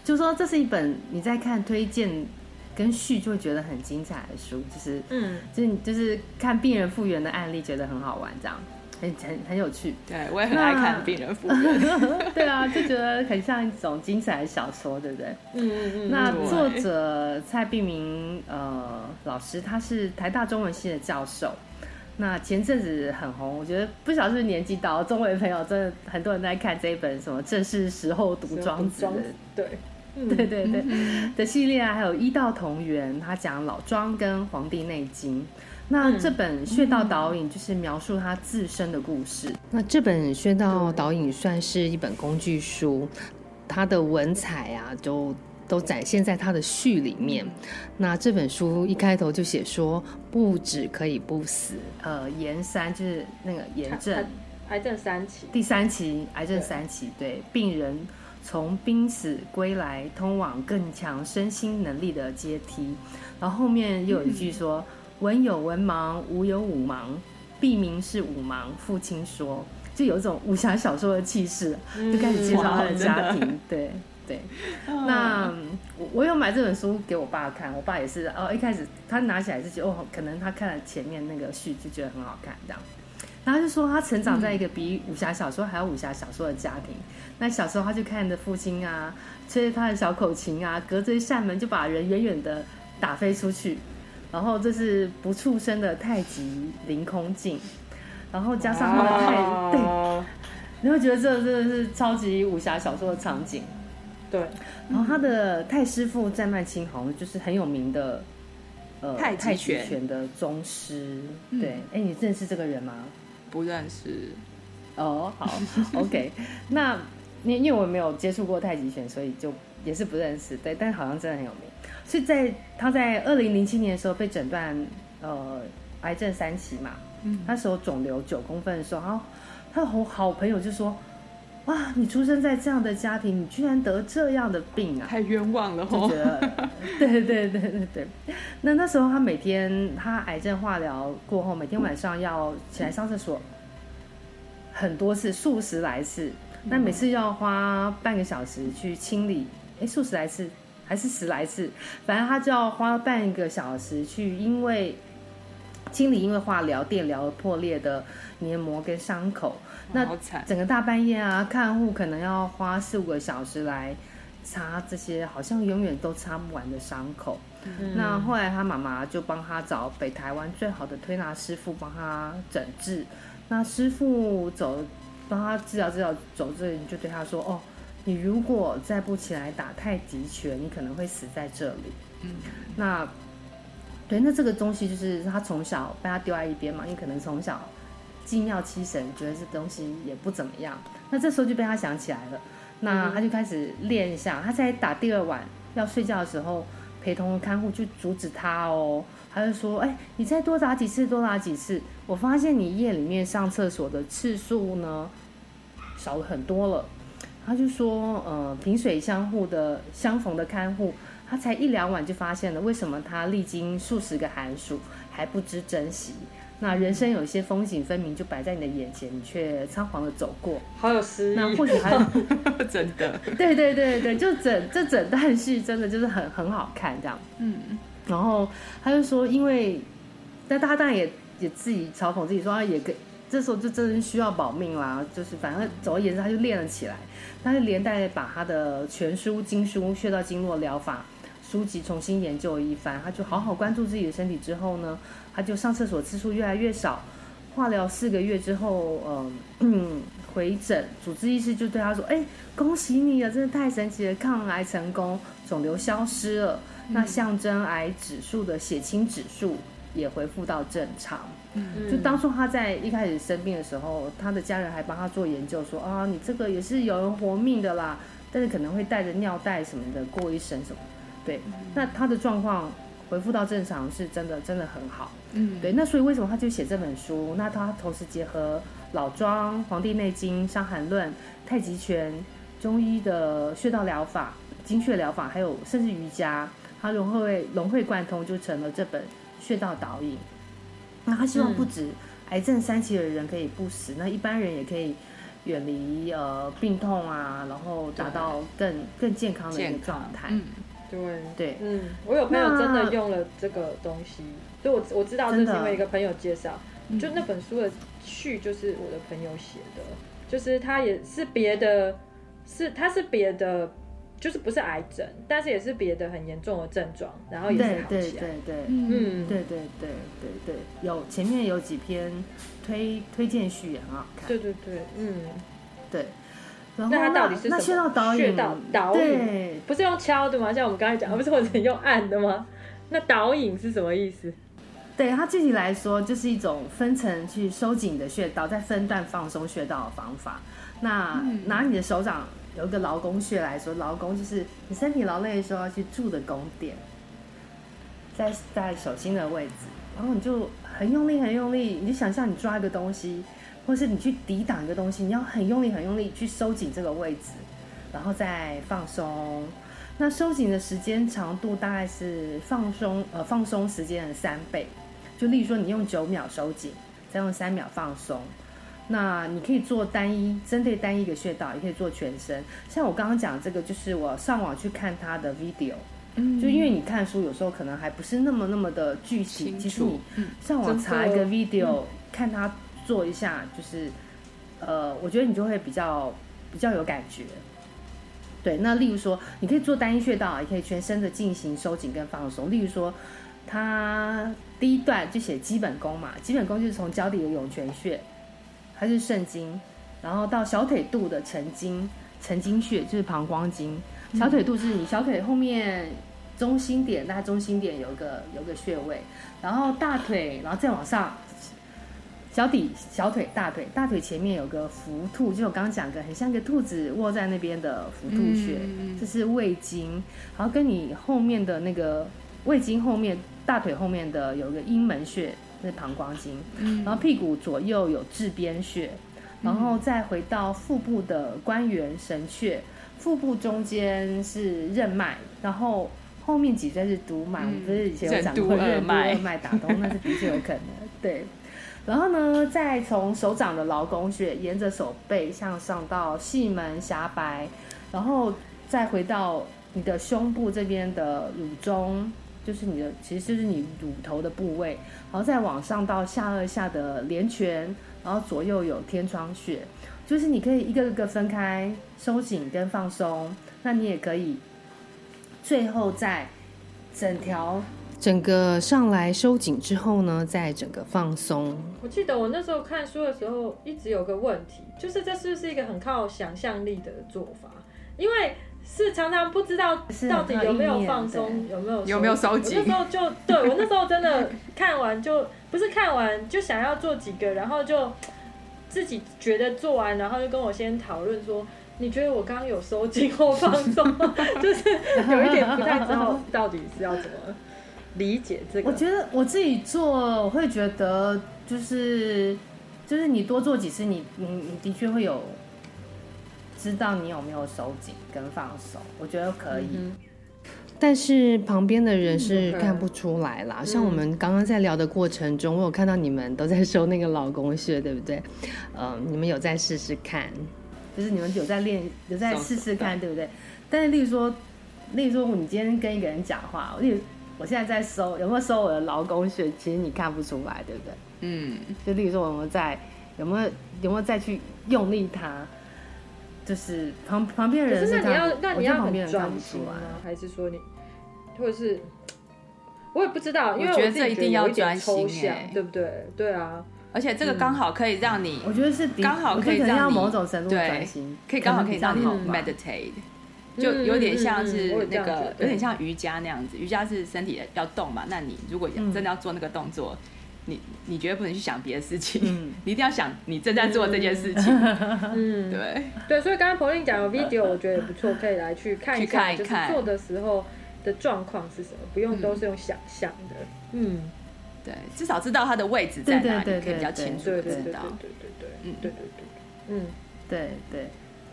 就说这是一本你在看推荐跟序就会觉得很精彩的书，就是嗯，就是就是看病人复原的案例，觉得很好玩这样。很很很有趣，对我也很爱看病人复原，*laughs* 对啊，就觉得很像一种精彩的小说，对不对？嗯嗯嗯。那作者蔡碧明呃老师，他是台大中文系的教授。那前阵子很红，我觉得不晓得是年纪到中文朋友，真的很多人在看这一本什么正是时候读庄子的，对，对对对 *laughs* 的系列啊，还有医道同源，他讲老庄跟《黄帝内经》。那这本《穴道导引》就是描述他自身的故事。嗯、那这本《穴道导引》算是一本工具书，它的文采啊，就都展现在他的序里面。那这本书一开头就写说，不止可以不死，呃，炎三就是那个炎症，癌症三期，第三期癌症三期，对，对病人从濒死归来，通往更强身心能力的阶梯。然后后面又有一句说。嗯文有文盲，武有武盲，必名是武盲。父亲说，就有一种武侠小说的气势，就开始介绍他的家庭。嗯、对对，*laughs* 那我我有买这本书给我爸看，我爸也是哦，一开始他拿起来就觉得哦，可能他看了前面那个序就觉得很好看这样，然后他就说他成长在一个比武侠小说还要武侠小说的家庭。那小时候他就看着父亲啊，吹着他的小口琴啊，隔着一扇门就把人远远的打飞出去。然后这是不畜生的太极凌空劲，然后加上他的太、啊、对，你会觉得这真的是超级武侠小说的场景。对，然后他的太师傅战曼青好像就是很有名的呃太极拳的宗师。对，哎，你认识这个人吗？不认识。哦，好，*laughs* OK。那因因为我没有接触过太极拳，所以就也是不认识。对，但好像真的很有名。是在他在二零零七年的时候被诊断呃癌症三期嘛，嗯，那时候肿瘤九公分的时候，然后他的好好朋友就说，哇，你出生在这样的家庭，你居然得这样的病啊，太冤枉了，就觉得，*laughs* 对对对对对，那那时候他每天他癌症化疗过后，每天晚上要起来上厕所很多次，数十来次，那每次要花半个小时去清理，哎，数十来次。还是十来次，反正他就要花半个小时去，因为清理因为化疗、电疗破裂的黏膜跟伤口。那整个大半夜啊，看护可能要花四五个小时来擦这些好像永远都擦不完的伤口。嗯、那后来他妈妈就帮他找北台湾最好的推拿师傅帮他诊治。那师傅走帮他治疗治疗走这里就对他说：“哦。”你如果再不起来打太极拳，你可能会死在这里。嗯，那对，那这个东西就是他从小被他丢在一边嘛，因为可能从小精妙七神，觉得这东西也不怎么样。那这时候就被他想起来了，那他就开始练一下。他在打第二晚要睡觉的时候，陪同看护去阻止他哦。他就说：“哎，你再多打几次，多打几次。我发现你夜里面上厕所的次数呢，少了很多了。”他就说，呃，萍水相互的相逢的看护，他才一两晚就发现了，为什么他历经数十个寒暑还不知珍惜？那人生有一些风景分明就摆在你的眼前，你却仓皇的走过，好有诗意。那或许还 *laughs* 真的，*laughs* 对对对对，就整这整段戏真的就是很很好看这样。嗯，然后他就说，因为，但他当然也也自己嘲讽自己说，他也可以。这时候就真的需要保命啦，就是反正总而言之，他就练了起来。他就连带把他的全书、经书、穴道经络疗法书籍重新研究一番。他就好好关注自己的身体之后呢，他就上厕所次数越来越少。化疗四个月之后，呃、嗯，回诊，主治医师就对他说：“哎，恭喜你啊，真的太神奇了，抗癌成功，肿瘤消失了，那象征癌指数的血清指数也恢复到正常。”嗯，就当初他在一开始生病的时候，他的家人还帮他做研究说，说啊，你这个也是有人活命的啦，但是可能会带着尿袋什么的过一生什么。对，那他的状况恢复到正常是真的，真的很好。嗯，对，那所以为什么他就写这本书？那他同时结合老庄、《黄帝内经》、《伤寒论》、太极拳、中医的穴道疗法、经穴疗法，还有甚至瑜伽，他融会融会贯通，就成了这本穴道导引。那他希望不止癌症三期的人可以不死，嗯、那一般人也可以远离呃病痛啊，然后达到更更健康的一个状态。嗯，对。对，嗯，我有朋友真的用了这个东西，所以我我知道这是因为一个朋友介绍，就那本书的序就是我的朋友写的，就是他也是别的，是他是别的。就是不是癌症，但是也是别的很严重的症状，然后也是好起来。对对对对，嗯，对对对对对，有前面有几篇推推荐序也很好看。对对对，嗯，对。然后那它到底是什么？穴道导引，穴道导引，对，不是用敲的吗？像我们刚才讲，而不是或者用按的吗？*laughs* 那导引是什么意思？对它具体来说，就是一种分层去收紧的穴道，再分段放松穴道的方法。那拿你的手掌。有一个劳宫穴来说，劳宫就是你身体劳累的时候要去住的宫殿，在在手心的位置，然后你就很用力很用力，你就想象你抓一个东西，或是你去抵挡一个东西，你要很用力很用力去收紧这个位置，然后再放松。那收紧的时间长度大概是放松呃放松时间的三倍，就例如说你用九秒收紧，再用三秒放松。那你可以做单一，针对单一的穴道，也可以做全身。像我刚刚讲这个，就是我上网去看他的 video，嗯，就因为你看书有时候可能还不是那么那么的具体，其实你上网查一个 video，看他做一下，就是，呃，我觉得你就会比较比较有感觉。对，那例如说，你可以做单一穴道，也可以全身的进行收紧跟放松。例如说，他第一段就写基本功嘛，基本功就是从脚底的涌泉穴。它是肾经，然后到小腿肚的承经，承经穴就是膀胱经。小腿肚是你小腿后面中心点，大概中心点有个有个穴位，然后大腿，然后再往上，脚底、小腿、大腿，大腿前面有个伏兔，就我刚刚讲的，很像个兔子卧在那边的伏兔穴，这是胃经。然后跟你后面的那个胃经后面，大腿后面的有个阴门穴。是膀胱经，然后屁股左右有至边穴，然后再回到腹部的关元神阙，腹部中间是任脉，然后后面几椎是督脉，不是以前有讲过任督二脉打通，那是的确有可能。对，然后呢，再从手掌的劳宫穴沿着手背向上到细门狭白，然后再回到你的胸部这边的乳中。就是你的，其实就是你乳头的部位，然后再往上到下颚下的连泉，然后左右有天窗穴，就是你可以一个一个分开收紧跟放松，那你也可以最后再整条整个上来收紧之后呢，再整个放松。我记得我那时候看书的时候，一直有个问题，就是这是不是一个很靠想象力的做法？因为是常常不知道到底有没有放松，有没有有没有收紧。我那时候就对我那时候真的看完就不是看完就想要做几个，然后就自己觉得做完，然后就跟我先讨论说，你觉得我刚刚有收紧或放松？*laughs* 就是有一点不太知道到底是要怎么理解这个。我觉得我自己做，我会觉得就是就是你多做几次，你你你的确会有。知道你有没有收紧跟放手，我觉得可以。嗯、但是旁边的人是看不出来啦。嗯、像我们刚刚在聊的过程中，我有看到你们都在收那个劳宫穴，对不对？呃，你们有在试试看，就是你们有在练，有在试试看，对不对？但是，例如说，例如说，你今天跟一个人讲话，例如我现在在收，有没有收我的劳宫穴？其实你看不出来，对不对？嗯。就例如说，我们在有没有有没有再去用力它？就是旁旁边人是，是那你要那你要很专心吗？还是说你，或者是我也不知道，因为我觉得这一定要专心，对不对？对啊，而且这个刚好可以让你，我觉得是刚好可以让某种程度专心，可以刚好可以让你 meditate，就有点像是那个有点像瑜伽那样子，瑜伽是身体要动嘛，那你如果真的要做那个动作。你你绝对不能去想别的事情，*laughs* 嗯你一定要想你正在做这件事情。嗯，对对，所以刚刚 Pauline 讲的 video，我觉得也不错，可以来去看一去看下，一看就是做的时候的状况是什么，不用都是用想象的。嗯，对，至少知道它的位置在哪里，可以比较清楚对对对对的知道。对对对，嗯对对对，嗯，对对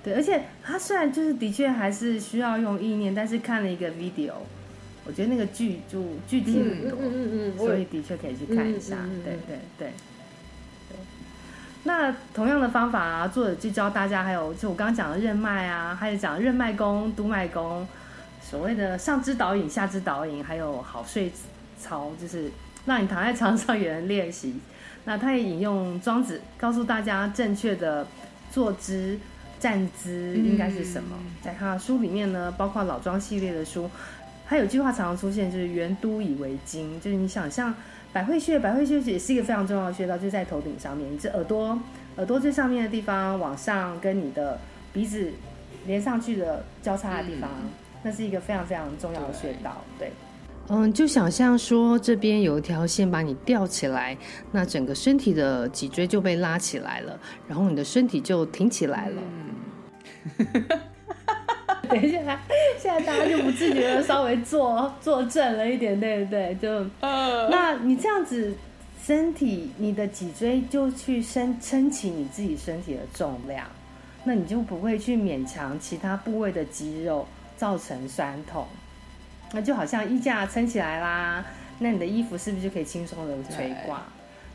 对，而且他虽然就是的确还是需要用意念，但是看了一个 video，我觉得那个剧就具体很多，嗯嗯嗯所以的确可以去看一下。对对对对。那同样的方法啊，作者就教大家，还有就我刚刚讲的任脉啊，还有讲任脉功、督脉功，所谓的上肢导引、下肢导引，还有好睡操，就是让你躺在床上有人练习。那他也引用庄子，告诉大家正确的坐姿、站姿应该是什么。嗯在他的书里面呢，包括老庄系列的书，还有句话常常出现，就是“圆都以为经”，就是你想象百会穴，百会穴也是一个非常重要的穴道，就是在头顶上面，你这耳朵耳朵最上面的地方往上跟你的鼻子连上去的交叉的地方，嗯那是一个非常非常重要的穴道。对，嗯，就想象说这边有一条线把你吊起来，那整个身体的脊椎就被拉起来了，然后你的身体就挺起来了。*laughs* 等一下，现在大家就不自觉的稍微坐坐正了一点，对不对？就，那你这样子，身体你的脊椎就去撑撑起你自己身体的重量，那你就不会去勉强其他部位的肌肉造成酸痛。那就好像衣架撑起来啦，那你的衣服是不是就可以轻松的垂挂？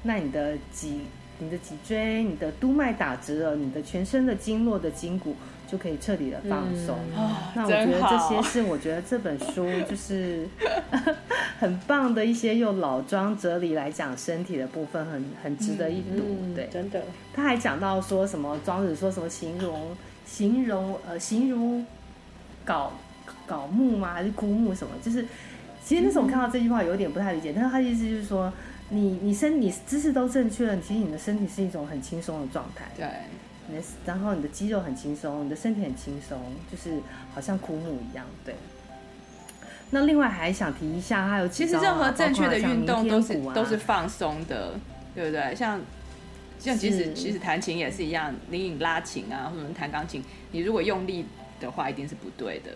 那你的脊、你的脊椎、你的督脉打直了，你的全身的经络的筋骨就可以彻底的放松。嗯那我觉得这些是我觉得这本书就是 *laughs* 很棒的一些用老庄哲理来讲身体的部分很，很很值得一读。嗯对，真的，他还讲到说什么庄子说什么形容形容呃形如槁槁木吗？还是枯木什么？就是其实那时候我看到这句话有点不太理解，但是他的意思就是说，你你身你姿势都正确了，其实你的身体是一种很轻松的状态。对，你的然后你的肌肉很轻松，你的身体很轻松，就是好像枯木一样。对。那另外还想提一下，还有啊其实任何正确的运动都是、都是放松的，对不对？像像即使是其实弹琴也是一样，你引拉琴啊，或者弹钢琴，你如果用力的话，一定是不对的。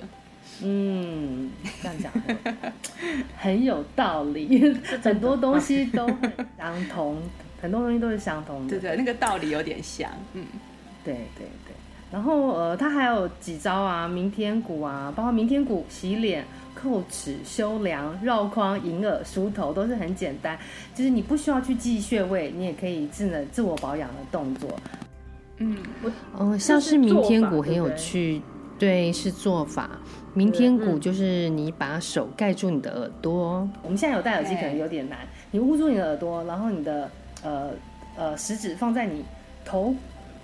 嗯，这样讲很很有道理，很多东西都很相同，很多东西都是相同的。对对，那个道理有点像，嗯，对对对。然后呃，它还有几招啊，明天鼓啊，包括明天鼓、洗脸、叩齿、修梁、绕框、银耳、梳头，都是很简单，就是你不需要去记穴位，你也可以自能自我保养的动作。嗯，我嗯，像是明天鼓很有趣，对，是做法。明天鼓就是你把手盖住你的耳朵。我们现在有戴耳机可能有点难，你捂住你的耳朵，然后你的呃呃食指放在你头，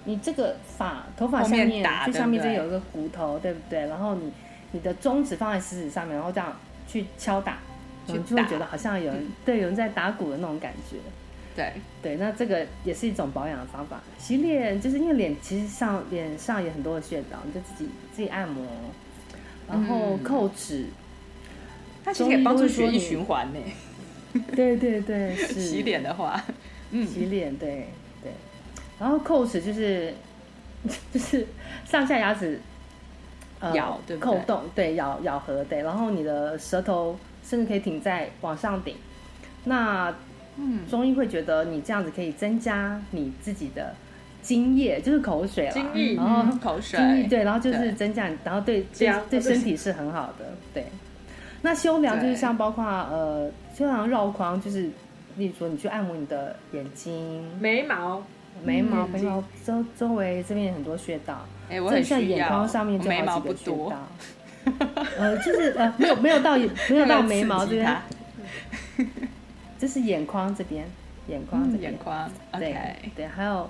你这个发头发下面，最上面这有一个骨头，对不对？然后你你的中指放在食指上面，然后这样去敲打，你就会觉得好像有人对有人在打鼓的那种感觉。对对，那这个也是一种保养的方法。洗脸就是因为脸其实上脸上有很多的穴道，你就自己自己按摩。然后扣齿，它其实可以帮助血液循环呢。*laughs* 对对对，*laughs* 是洗脸的话，嗯，洗脸对对。然后扣齿就是就是上下牙齿呃咬对扣动对咬咬合对，然后你的舌头甚至可以挺在往上顶。那嗯，中医会觉得你这样子可以增加你自己的。津液就是口水了，津液，然后口水，精液对，然后就是增加，然后对对对身体是很好的，对。那修疗就是像包括呃修梁绕框，就是例如说你去按摩你的眼睛、眉毛、眉毛、眉毛周周围这边有很多穴道，哎，我很像眼眶上面就眉毛不穴道，*laughs* 呃，就是呃没有没有到没有到 *laughs* 眉毛这边，*laughs* 这是眼眶这边，眼眶这边，眼眶，对对，还有。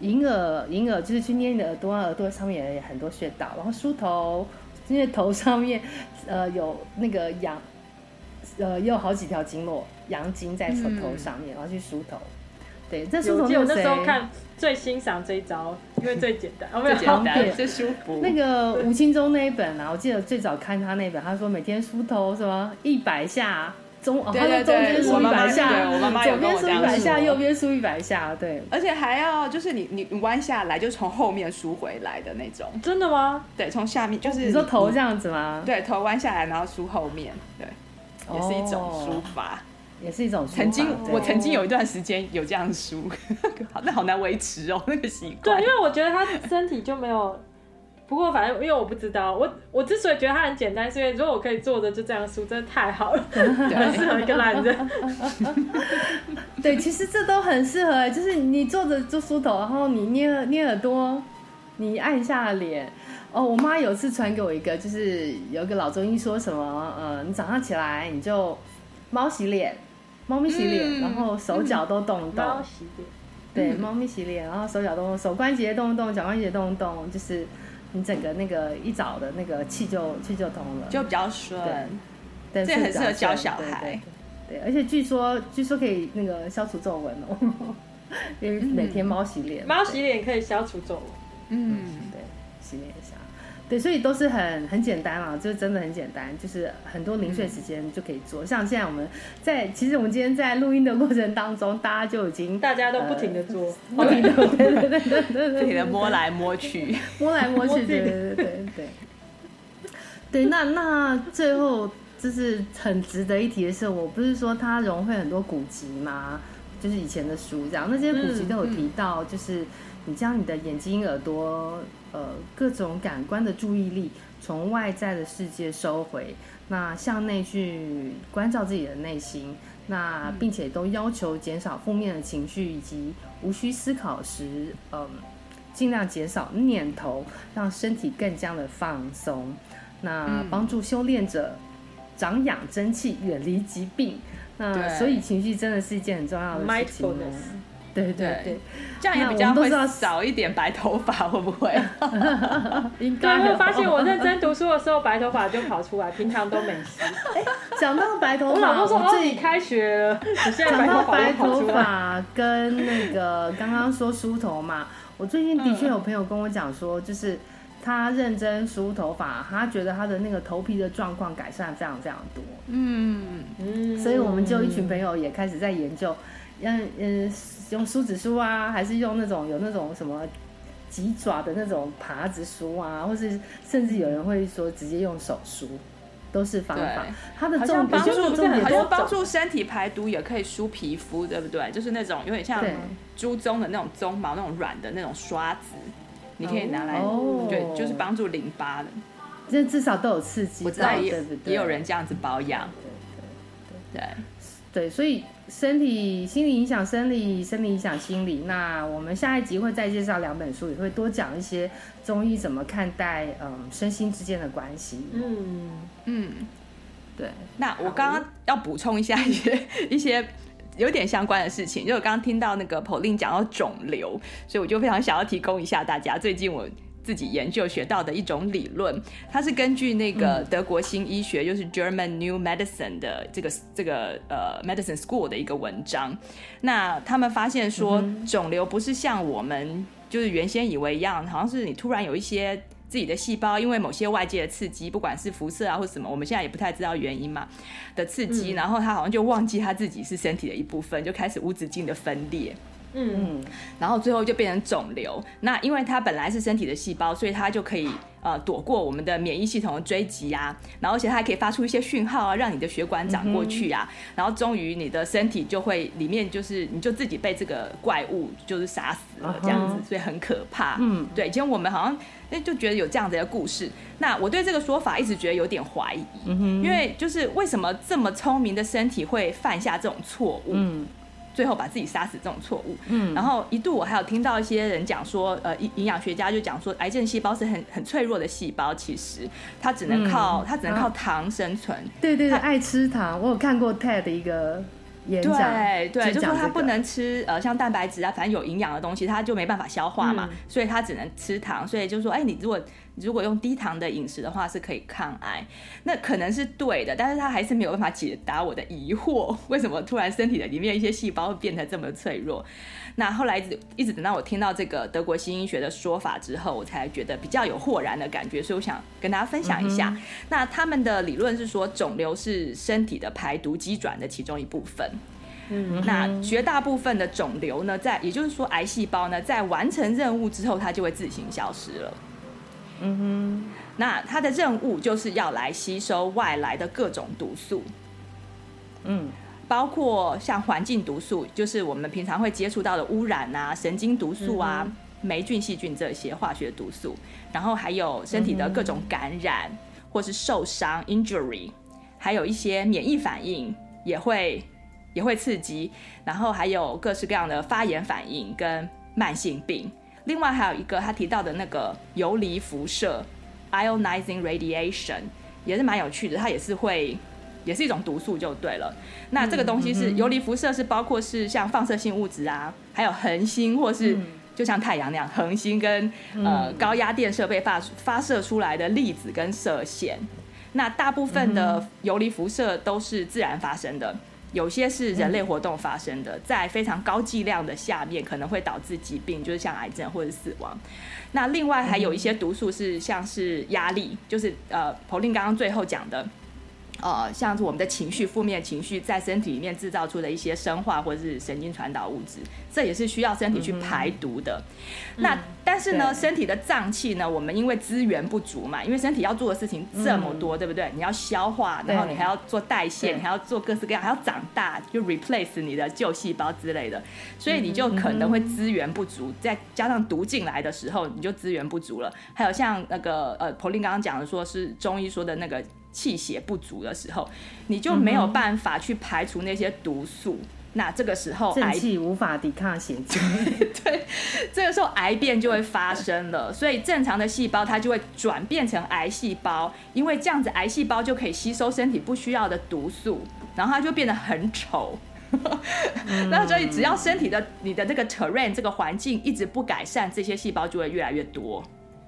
银耳，银耳就是去捏你的耳朵，耳朵上面也有很多穴道。然后梳头，因为头上面，呃，有那个阳，呃，也有好几条经络，阳经在头头上面，嗯、然后去梳头。对，这梳头我那时候看最欣赏这一招，因为最简单，哦、最简单，*laughs* 最舒服。那个吴清忠那一本啊，我记得最早看他那本，他说每天梳头什么一百下。中，对对对，中间输一百下，我妈妈有跟我这样说，左边输一百下，右边输一百下，对。而且还要就是你你弯下来，就从后面输回来的那种。真的吗？对，从下面就是你说头这样子吗？对，头弯下来，然后输后面，对，也是一种输法。也是一种曾经，我曾经有一段时间有这样输，*laughs* 好，那好难维持哦，那个习惯。对，因为我觉得他身体就没有。不过反正因为我不知道，我我之所以觉得它很简单，是因为如果我可以坐着就这样梳，真的太好了，*laughs* 很适合一个懒人。*laughs* 对，其实这都很适合，就是你坐着就梳头，然后你捏捏耳朵，你按一下脸。哦，我妈有次传给我一个，就是有一个老中医说什么，呃，你早上起来你就猫洗脸。猫咪洗脸，嗯、然后手脚都动一动。猫洗脸。对，猫咪洗脸，然后手脚动动，手关节动一动，脚关节动一动，就是你整个那个一早的那个气就气就通了，就比较顺。对，这很适合教小孩。对，对，对，而且据说据说可以那个消除皱纹哦，*laughs* 因为每天猫洗脸。猫洗脸可以消除皱纹。嗯，对，洗脸。对，所以都是很很简单啊，就是真的很简单，就是很多零碎时间就可以做。嗯、像现在我们在，其实我们今天在录音的过程当中，大家就已经大家都不停的 *laughs* 做，呃、不停的对对对对对，不停的摸来摸去，*laughs* 摸来摸去，对对对对 *laughs* 对。对，那那最后就是很值得一提的是，我不是说它融汇很多古籍吗？就是以前的书这样，那些古籍都有提到，就是你将你的眼睛、耳朵。呃，各种感官的注意力从外在的世界收回，那向内去关照自己的内心，那并且都要求减少负面的情绪，以及无需思考时，嗯、呃，尽量减少念头，让身体更加的放松，那帮助修炼者长养真气，远离疾病。那所以情绪真的是一件很重要的事情。对对对，这样也比较会少一点白头发，会不会？*laughs* 应该。对，我发现我认真读书的时候，白头发就跑出来，平常都没事。讲到白头发，我老公说：“哦，你开学了，你现在白头发白头发跟那个刚刚说梳头嘛，我最近的确有朋友跟我讲说，就是他认真梳头发，他觉得他的那个头皮的状况改善非常非常多。嗯嗯，所以我们就一群朋友也开始在研究，嗯嗯。用梳子梳啊，还是用那种有那种什么鸡爪的那种耙子梳啊，或是甚至有人会说直接用手梳，都是方法。它的重点就是重点，好像帮助身体排毒，也可以梳皮肤，对不对？就是那种有点像猪鬃的那种鬃毛，那种软的那种刷子，你可以拿来，对，就是帮助淋巴的。这至少都有刺激，我知道也也有人这样子保养，对对对，所以。身体、心理影响生理，生理影响心理。那我们下一集会再介绍两本书，也会多讲一些中医怎么看待嗯身心之间的关系。嗯嗯，对。那我刚刚要补充一下一些一些有点相关的事情，就我刚刚听到那个 Pauline 讲到肿瘤，所以我就非常想要提供一下大家。最近我。自己研究学到的一种理论，它是根据那个德国新医学，嗯、就是 German New Medicine 的这个这个呃 Medicine School 的一个文章。那他们发现说，肿瘤不是像我们就是原先以为一样，好像是你突然有一些自己的细胞，因为某些外界的刺激，不管是辐射啊或什么，我们现在也不太知道原因嘛的刺激，然后他好像就忘记他自己是身体的一部分，就开始无止境的分裂。嗯，然后最后就变成肿瘤。那因为它本来是身体的细胞，所以它就可以呃躲过我们的免疫系统的追击啊。然后而且它还可以发出一些讯号啊，让你的血管长过去啊。嗯、然后终于你的身体就会里面就是你就自己被这个怪物就是杀死了这样子，所以很可怕。嗯，对。其实我们好像哎就觉得有这样子的故事。那我对这个说法一直觉得有点怀疑，嗯、哼因为就是为什么这么聪明的身体会犯下这种错误？嗯。最后把自己杀死这种错误，嗯，然后一度我还有听到一些人讲说，呃，营营养学家就讲说，癌症细胞是很很脆弱的细胞，其实它只能靠、嗯、它只能靠糖生存。对对对，它爱吃糖，我有看过 TED 的一个演讲，对对，就，说他不能吃呃像蛋白质啊，反正有营养的东西，他就没办法消化嘛，嗯、所以他只能吃糖。所以就是说，哎，你如果如果用低糖的饮食的话是可以抗癌。那可能是对的，但是他还是没有办法解答我的疑惑，为什么突然身体的里面一些细胞会变得这么脆弱？那后来一直一直等到我听到这个德国新医学的说法之后，我才觉得比较有豁然的感觉，所以我想跟大家分享一下。嗯、那他们的理论是说，肿瘤是身体的排毒机转的其中一部分。嗯，那绝大部分的肿瘤呢，在也就是说癌细胞呢，在完成任务之后，它就会自行消失了。嗯哼，那它的任务就是要来吸收外来的各种毒素。嗯。包括像环境毒素，就是我们平常会接触到的污染啊、神经毒素啊、嗯、霉菌、细菌这些化学毒素，然后还有身体的各种感染、嗯、或是受伤 （injury），还有一些免疫反应也会也会刺激，然后还有各式各样的发炎反应跟慢性病。另外还有一个他提到的那个游离辐射 （ionizing radiation） 也是蛮有趣的，它也是会。也是一种毒素就对了。那这个东西是游离辐射，是包括是像放射性物质啊，还有恒星，或是就像太阳那样恒星跟呃高压电设备发发射出来的粒子跟射线。那大部分的游离辐射都是自然发生的，有些是人类活动发生的，在非常高剂量的下面可能会导致疾病，就是像癌症或者死亡。那另外还有一些毒素是像是压力，就是呃 Pauline 刚刚最后讲的。呃，像是我们的情绪、负面情绪在身体里面制造出的一些生化或者是神经传导物质，这也是需要身体去排毒的。嗯、那但是呢，身体的脏器呢，我们因为资源不足嘛，因为身体要做的事情这么多，嗯、对不对？你要消化，然后你还要做代谢，你还要做各式各样，还要长大，就 replace 你的旧细胞之类的，所以你就可能会资源不足，再加上毒进来的时候，你就资源不足了。还有像那个呃，Pauline 刚刚讲的，说是中医说的那个。气血不足的时候，你就没有办法去排除那些毒素。嗯、那这个时候，正气无法抵抗血 *laughs* 精，对，这个时候癌变就会发生了。所以正常的细胞它就会转变成癌细胞，因为这样子癌细胞就可以吸收身体不需要的毒素，然后它就变得很丑。那、嗯、*laughs* 所以只要身体的你的这个 terrain 这个环境一直不改善，这些细胞就会越来越多。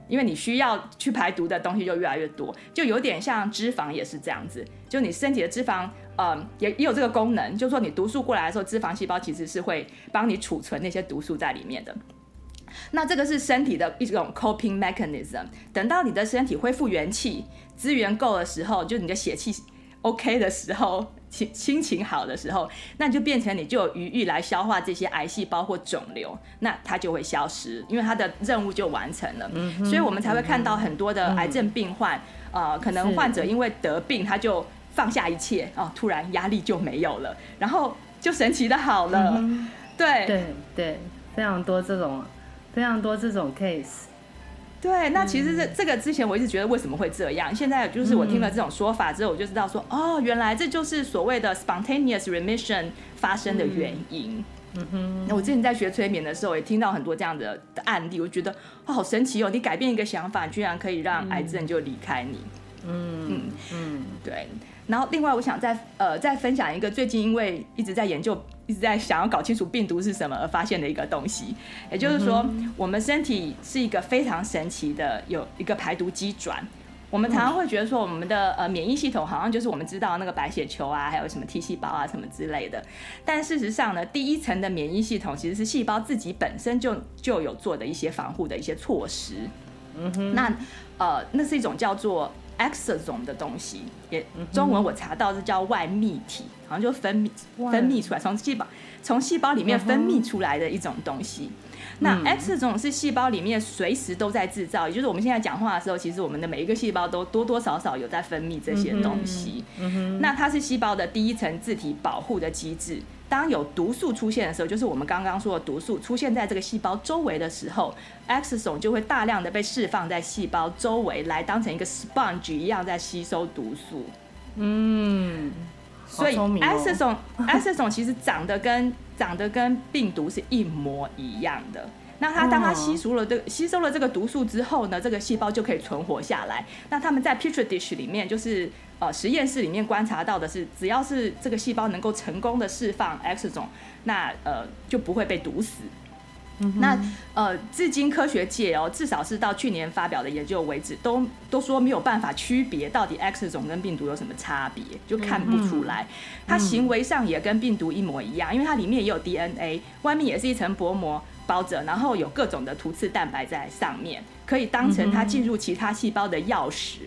因为你需要去排毒的东西就越来越多，就有点像脂肪也是这样子，就你身体的脂肪，呃，也也有这个功能，就是说你毒素过来的时候，脂肪细胞其实是会帮你储存那些毒素在里面的。那这个是身体的一种 coping mechanism，等到你的身体恢复元气、资源够的时候，就你的血气 OK 的时候。心心情好的时候，那就变成你就有余裕来消化这些癌细胞或肿瘤，那它就会消失，因为它的任务就完成了。嗯，所以我们才会看到很多的癌症病患，嗯、呃，可能患者因为得病，他就放下一切哦，突然压力就没有了，然后就神奇的好了。嗯、对对对，非常多这种，非常多这种 case。对，那其实这这个之前我一直觉得为什么会这样，现在就是我听了这种说法之后，我就知道说，哦，原来这就是所谓的 spontaneous remission 发生的原因。嗯哼，那我之前在学催眠的时候，也听到很多这样的的案例，我觉得哦，好神奇哦，你改变一个想法，居然可以让癌症就离开你。嗯嗯嗯，对。然后另外我想再呃再分享一个最近因为一直在研究。一直在想要搞清楚病毒是什么而发现的一个东西，也就是说，我们身体是一个非常神奇的，有一个排毒机转。我们常常会觉得说，我们的呃免疫系统好像就是我们知道那个白血球啊，还有什么 T 细胞啊什么之类的。但事实上呢，第一层的免疫系统其实是细胞自己本身就就有做的一些防护的一些措施。嗯哼，那呃，那是一种叫做 exosome 的东西，也中文我查到是叫外泌体，好像就分泌分泌出来，从细胞从细胞里面分泌出来的一种东西。那 exosome 是细胞里面随时都在制造，也就是我们现在讲话的时候，其实我们的每一个细胞都多多少少有在分泌这些东西。那它是细胞的第一层自体保护的机制。当有毒素出现的时候，就是我们刚刚说的毒素出现在这个细胞周围的时候，exosome 就会大量的被释放在细胞周围，来当成一个 sponge 一样在吸收毒素。嗯，所以 exosome exosome 其实长得跟长得跟病毒是一模一样的。那它当它吸收了这个吸收了这个毒素之后呢，这个细胞就可以存活下来。那他们在 petri dish 里面就是。呃，实验室里面观察到的是，只要是这个细胞能够成功的释放 exosome，那呃就不会被毒死。嗯、那呃，至今科学界哦，至少是到去年发表的研究为止，都都说没有办法区别到底 X 种跟病毒有什么差别，就看不出来。嗯、它行为上也跟病毒一模一样，因为它里面也有 DNA，外面也是一层薄膜包着，然后有各种的突刺蛋白在上面，可以当成它进入其他细胞的钥匙。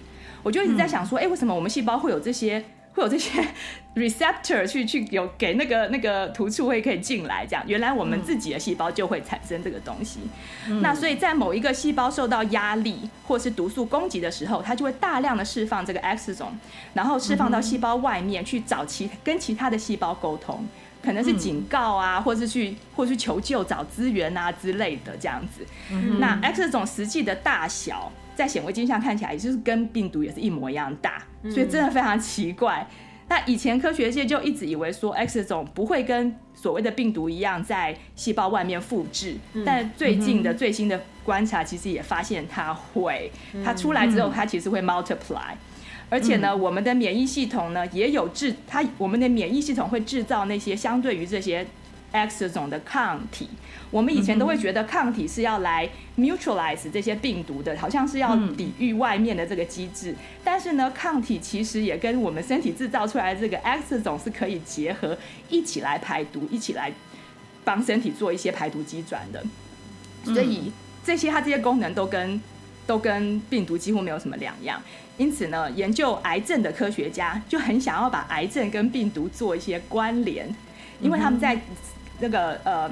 我就一直在想说，哎、欸，为什么我们细胞会有这些？会有这些 *laughs* receptor 去去有给那个那个突触会可以进来，这样原来我们自己的细胞就会产生这个东西。嗯、那所以在某一个细胞受到压力或是毒素攻击的时候，它就会大量的释放这个 X 种，然后释放到细胞外面去找其跟其他的细胞沟通，可能是警告啊，或是去或是去求救找资源啊之类的这样子。嗯、那 X 种实际的大小。在显微镜下看起来，也就是跟病毒也是一模一样大，所以真的非常奇怪。那以前科学界就一直以为说 X 种不会跟所谓的病毒一样在细胞外面复制，但最近的最新的观察其实也发现它会，它出来之后它其实会 multiply，而且呢，我们的免疫系统呢也有制它，我们的免疫系统会制造那些相对于这些。X 种的抗体，我们以前都会觉得抗体是要来 neutralize 这些病毒的，好像是要抵御外面的这个机制。但是呢，抗体其实也跟我们身体制造出来的这个 X 种是可以结合一起来排毒，一起来帮身体做一些排毒机转的。所以这些它这些功能都跟都跟病毒几乎没有什么两样。因此呢，研究癌症的科学家就很想要把癌症跟病毒做一些关联，因为他们在。那个呃，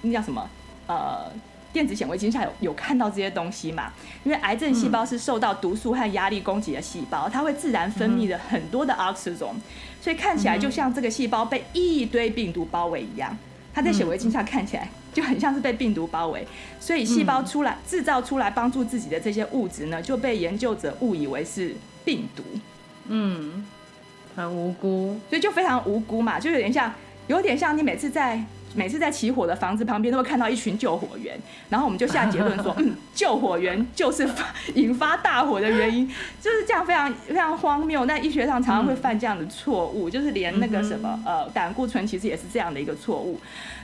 那叫什么？呃，电子显微镜下有有看到这些东西嘛？因为癌症细胞是受到毒素和压力攻击的细胞，它会自然分泌的很多的 oxygen，所以看起来就像这个细胞被一堆病毒包围一样。它在显微镜下看起来就很像是被病毒包围，所以细胞出来制造出来帮助自己的这些物质呢，就被研究者误以为是病毒。嗯，很无辜，所以就非常无辜嘛，就有点像，有点像你每次在。每次在起火的房子旁边都会看到一群救火员，然后我们就下结论说，*laughs* 嗯，救火员就是引发大火的原因，*laughs* 就是这样非常非常荒谬。那医学上常常会犯这样的错误，就是连那个什么呃胆固醇其实也是这样的一个错误。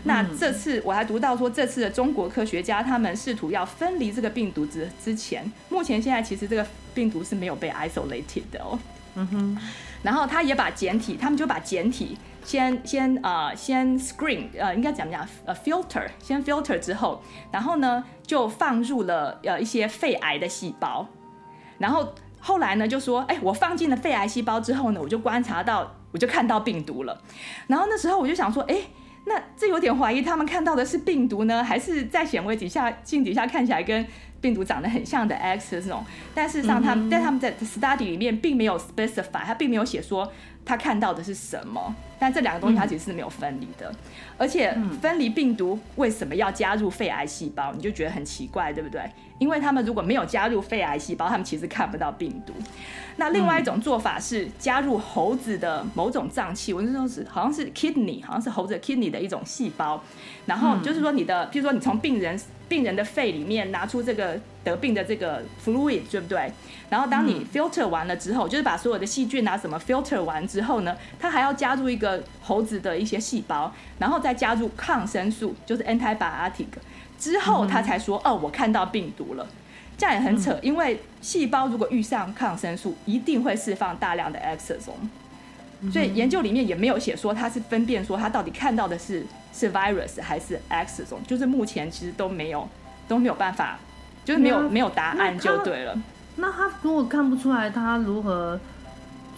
那这次我还读到说，这次的中国科学家他们试图要分离这个病毒之之前，目前现在其实这个病毒是没有被 isolated 的哦。嗯哼，然后他也把简体，他们就把简体。先先呃先 screen 呃应该怎么讲呃 filter 先 filter 之后，然后呢就放入了呃一些肺癌的细胞，然后后来呢就说，哎，我放进了肺癌细胞之后呢，我就观察到，我就看到病毒了，然后那时候我就想说，哎，那这有点怀疑他们看到的是病毒呢，还是在显微底下镜底下看起来跟病毒长得很像的 X 这种？但事实上他们在他们在 study 里面并没有 specify，他并没有写说。他看到的是什么？但这两个东西它其实是没有分离的，嗯、而且分离病毒为什么要加入肺癌细胞？你就觉得很奇怪，对不对？因为他们如果没有加入肺癌细胞，他们其实看不到病毒。那另外一种做法是加入猴子的某种脏器，我那时候是好像是 kidney，好像是猴子 kidney 的一种细胞。然后就是说你的，譬如说你从病人病人的肺里面拿出这个得病的这个 fluid，对不对？然后当你 filter 完了之后，就是把所有的细菌啊什么 filter 完之后呢，它还要加入一个猴子的一些细胞，然后再加入抗生素，就是 antibiotic。之后他才说哦，我看到病毒了，这样也很扯，因为细胞如果遇上抗生素，一定会释放大量的 xozone，所以研究里面也没有写说它是分辨说它到底看到的是是 virus 还是 xozone，就是目前其实都没有都没有办法，就是没有没有答案就对了。那他如果看不出来，他如何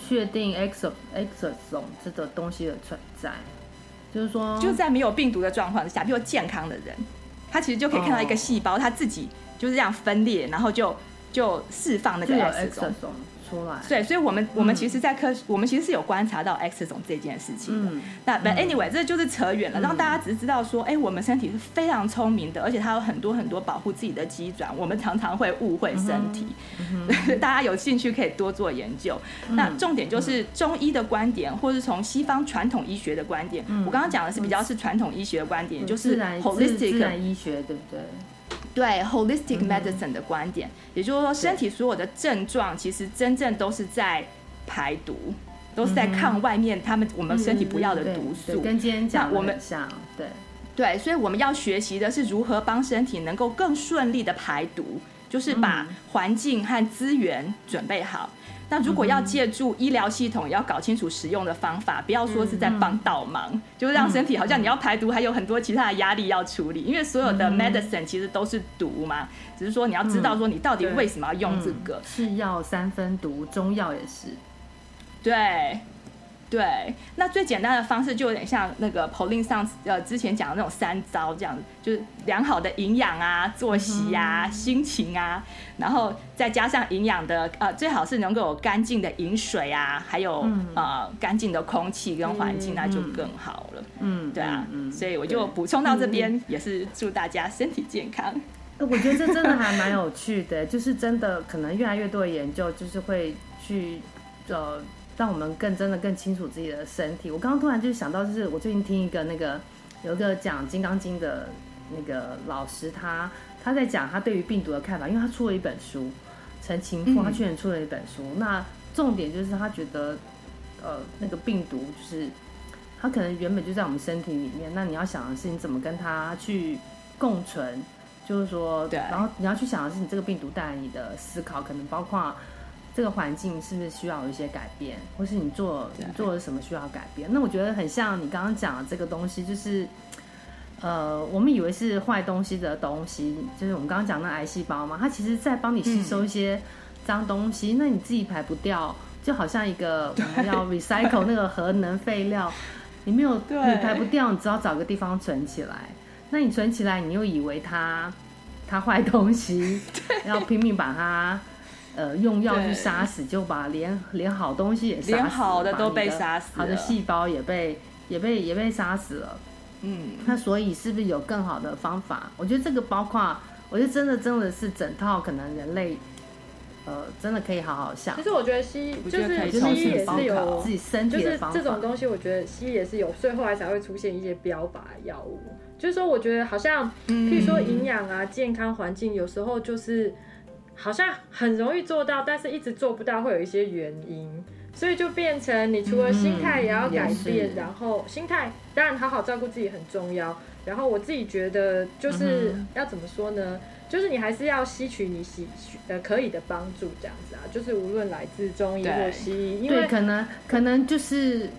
确定 X X 种这个东西的存在？就是说，就在没有病毒的状况下，比如健康的人。他其实就可以看到一个细胞，他自己就是这样分裂，然后就就释放那个 X 种。出来对，所以我们我们其实，在科学，我们其实是有观察到 X 种这件事情的。那 But anyway，这就是扯远了，让大家只是知道说，哎，我们身体是非常聪明的，而且它有很多很多保护自己的机转。我们常常会误会身体，*laughs* 大家有兴趣可以多做研究。那重点就是中医的观点，或是从西方传统医学的观点。我刚刚讲的是比较是传统医学的观点，就是 holistic 医学，对不对？对 holistic medicine 的观点，也就是说，身体所有的症状其实真正都是在排毒，都是在抗外面他们我们身体不要的毒素。跟今天。讲我们像，对。对，所以我们要学习的是如何帮身体能够更顺利的排毒，就是把环境和资源准备好。那如果要借助医疗系统，也要搞清楚使用的方法，不要说是在帮倒忙，嗯、就是让身体好像你要排毒，还有很多其他的压力要处理。因为所有的 medicine 其实都是毒嘛，只是说你要知道说你到底为什么要用这个。是药三分毒，中药也是。对。对，那最简单的方式就有点像那个 Pauline 上呃之前讲的那种三招这样子，就是良好的营养啊、作息啊、嗯、心情啊，然后再加上营养的呃，最好是能够有干净的饮水啊，还有、嗯、呃干净的空气跟环境，那就更好了。嗯，对啊，嗯、所以我就补充到这边，也是祝大家身体健康。我觉得这真的还蛮有趣的，就是真的可能越来越多的研究就是会去呃。让我们更真的更清楚自己的身体。我刚刚突然就想到，就是我最近听一个那个有一个讲《金刚经》的那个老师，他他在讲他对于病毒的看法，因为他出了一本书，陈情富他去年出了一本书。嗯、那重点就是他觉得，呃，那个病毒就是他可能原本就在我们身体里面，那你要想的是你怎么跟他去共存，就是说，对，然后你要去想的是你这个病毒带来你的思考，可能包括。这个环境是不是需要有一些改变，或是你做你做了什么需要改变？那我觉得很像你刚刚讲的这个东西，就是呃，我们以为是坏东西的东西，就是我们刚刚讲那癌细胞嘛，它其实在帮你吸收一些脏东西，嗯、那你自己排不掉，就好像一个 *laughs* 我们要 recycle 那个核能废料，你没有你排不掉，你只好找个地方存起来。那你存起来，你又以为它它坏东西，要拼命把它。呃，用药去杀死，就把连连好东西也杀死，连好的都被杀死，好的细胞也被也被也被杀死了。嗯，那所以是不是有更好的方法？我觉得这个包括，我觉得真的真的是整套可能人类，呃，真的可以好好想。其实我觉得西医就是西医也是有自己身体的方法，就是这种东西，我觉得西医也是有，所以后来才会出现一些标靶药物。就是说，我觉得好像，譬如说营养啊、健康环境，有时候就是。好像很容易做到，但是一直做不到，会有一些原因，所以就变成你除了心态也要改变，嗯、然后心态当然好好照顾自己很重要。然后我自己觉得就是要怎么说呢？嗯、就是你还是要吸取你吸呃可以的帮助，这样子啊，就是无论来自中医或西医，因为可能可能就是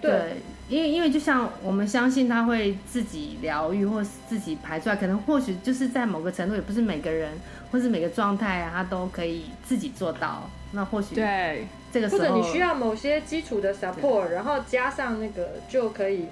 对。对因为，因为就像我们相信他会自己疗愈，或是自己排出来，可能或许就是在某个程度，也不是每个人，或是每个状态啊，他都可以自己做到。那或许对这个时候，或者你需要某些基础的 support，然后加上那个就可以。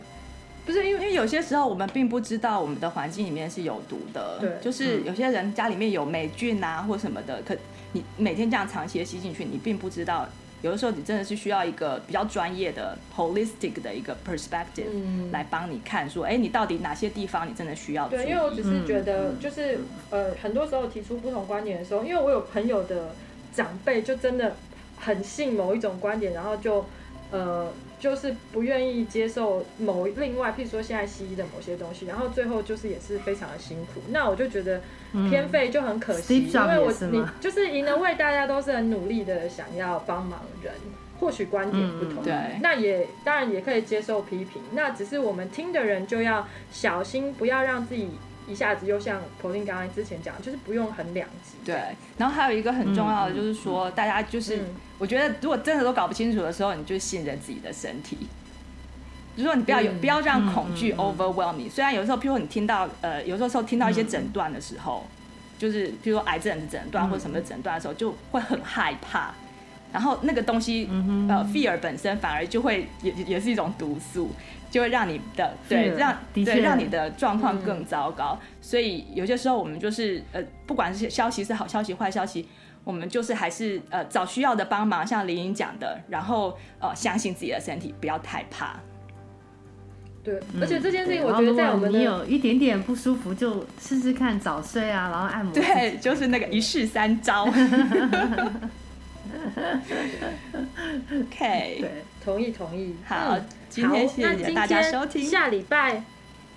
不是因为，因为有些时候我们并不知道我们的环境里面是有毒的。对，就是有些人家里面有霉菌啊，或什么的，可你每天这样长期的吸进去，你并不知道。有的时候你真的是需要一个比较专业的 holistic 的一个 perspective 来帮你看，说，哎，你到底哪些地方你真的需要？对，因为我只是觉得，就是呃，很多时候提出不同观点的时候，因为我有朋友的长辈就真的很信某一种观点，然后就呃。就是不愿意接受某另外，譬如说现在西医的某些东西，然后最后就是也是非常的辛苦。那我就觉得偏废就很可惜，嗯、因为我你就是赢了为，大家都是很努力的想要帮忙人，或许观点不同，嗯、对，那也当然也可以接受批评。那只是我们听的人就要小心，不要让自己。一下子又像 Pauline 刚之前讲，就是不用很两极。对，然后还有一个很重要的就是说，嗯、大家就是，嗯、我觉得如果真的都搞不清楚的时候，你就信任自己的身体。就是说你不要有，嗯、不要让恐惧 overwhelm 你。嗯嗯、虽然有时候，譬如说你听到呃，有时候听到一些诊断的时候，嗯、就是譬如说癌症的诊断或者什么诊断的时候，就会很害怕。然后那个东西，嗯、呃，fear 本身反而就会也也是一种毒素。就会让你的对让对让你的状况更糟糕，嗯、所以有些时候我们就是呃，不管是消息是好消息坏消息，我们就是还是呃找需要的帮忙，像林颖讲的，然后呃相信自己的身体，不要太怕。对，而且这件事情我觉得在我们你有一点点不舒服，就试试看早睡啊，然后按摩。对，就是那个一式三招。*laughs* *laughs* OK，对，同意同意，好。嗯今天谢谢大家收听。下礼拜，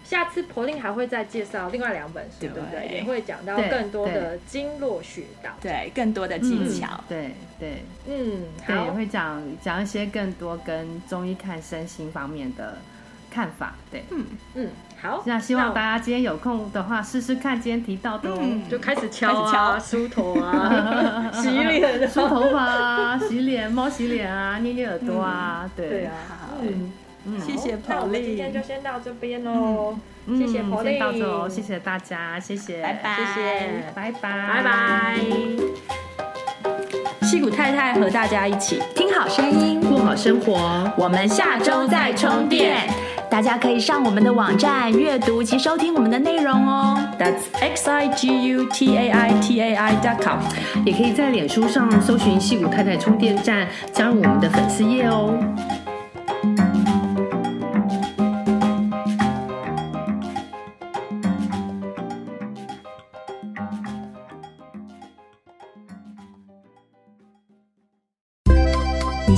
下次 Pauline 还会再介绍另外两本书，对。不对？也会讲到更多的经络穴道，对，更多的技巧，对对，嗯，对，也会讲讲一些更多跟中医看身心方面的看法。对，嗯嗯，好。那希望大家今天有空的话试试看今天提到的哦，就开始敲啊，梳头啊，*laughs* 洗脸、梳头发啊，洗脸，猫洗脸啊，捏捏耳朵啊，对。对啊，嗯嗯，谢谢我们今天就先到这边喽。谢谢 Pauline，先到这哦，谢谢大家，谢谢，拜拜，谢谢，拜拜，拜拜。矽谷太太和大家一起听好声音，过好生活。我们下周再充电，大家可以上我们的网站阅读及收听我们的内容哦。That's x i g u t a i t a i dot com，也可以在脸书上搜寻矽谷太太充电站，加入我们的粉丝页哦。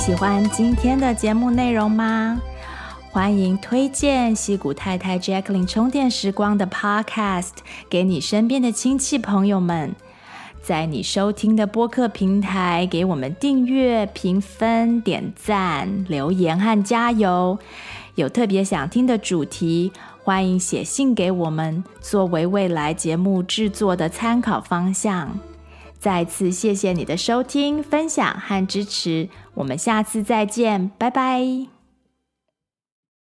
喜欢今天的节目内容吗？欢迎推荐西谷太太 Jacqueline 充电时光的 Podcast 给你身边的亲戚朋友们，在你收听的播客平台给我们订阅、评分、点赞、留言和加油。有特别想听的主题，欢迎写信给我们，作为未来节目制作的参考方向。再次谢谢你的收听、分享和支持，我们下次再见，拜拜。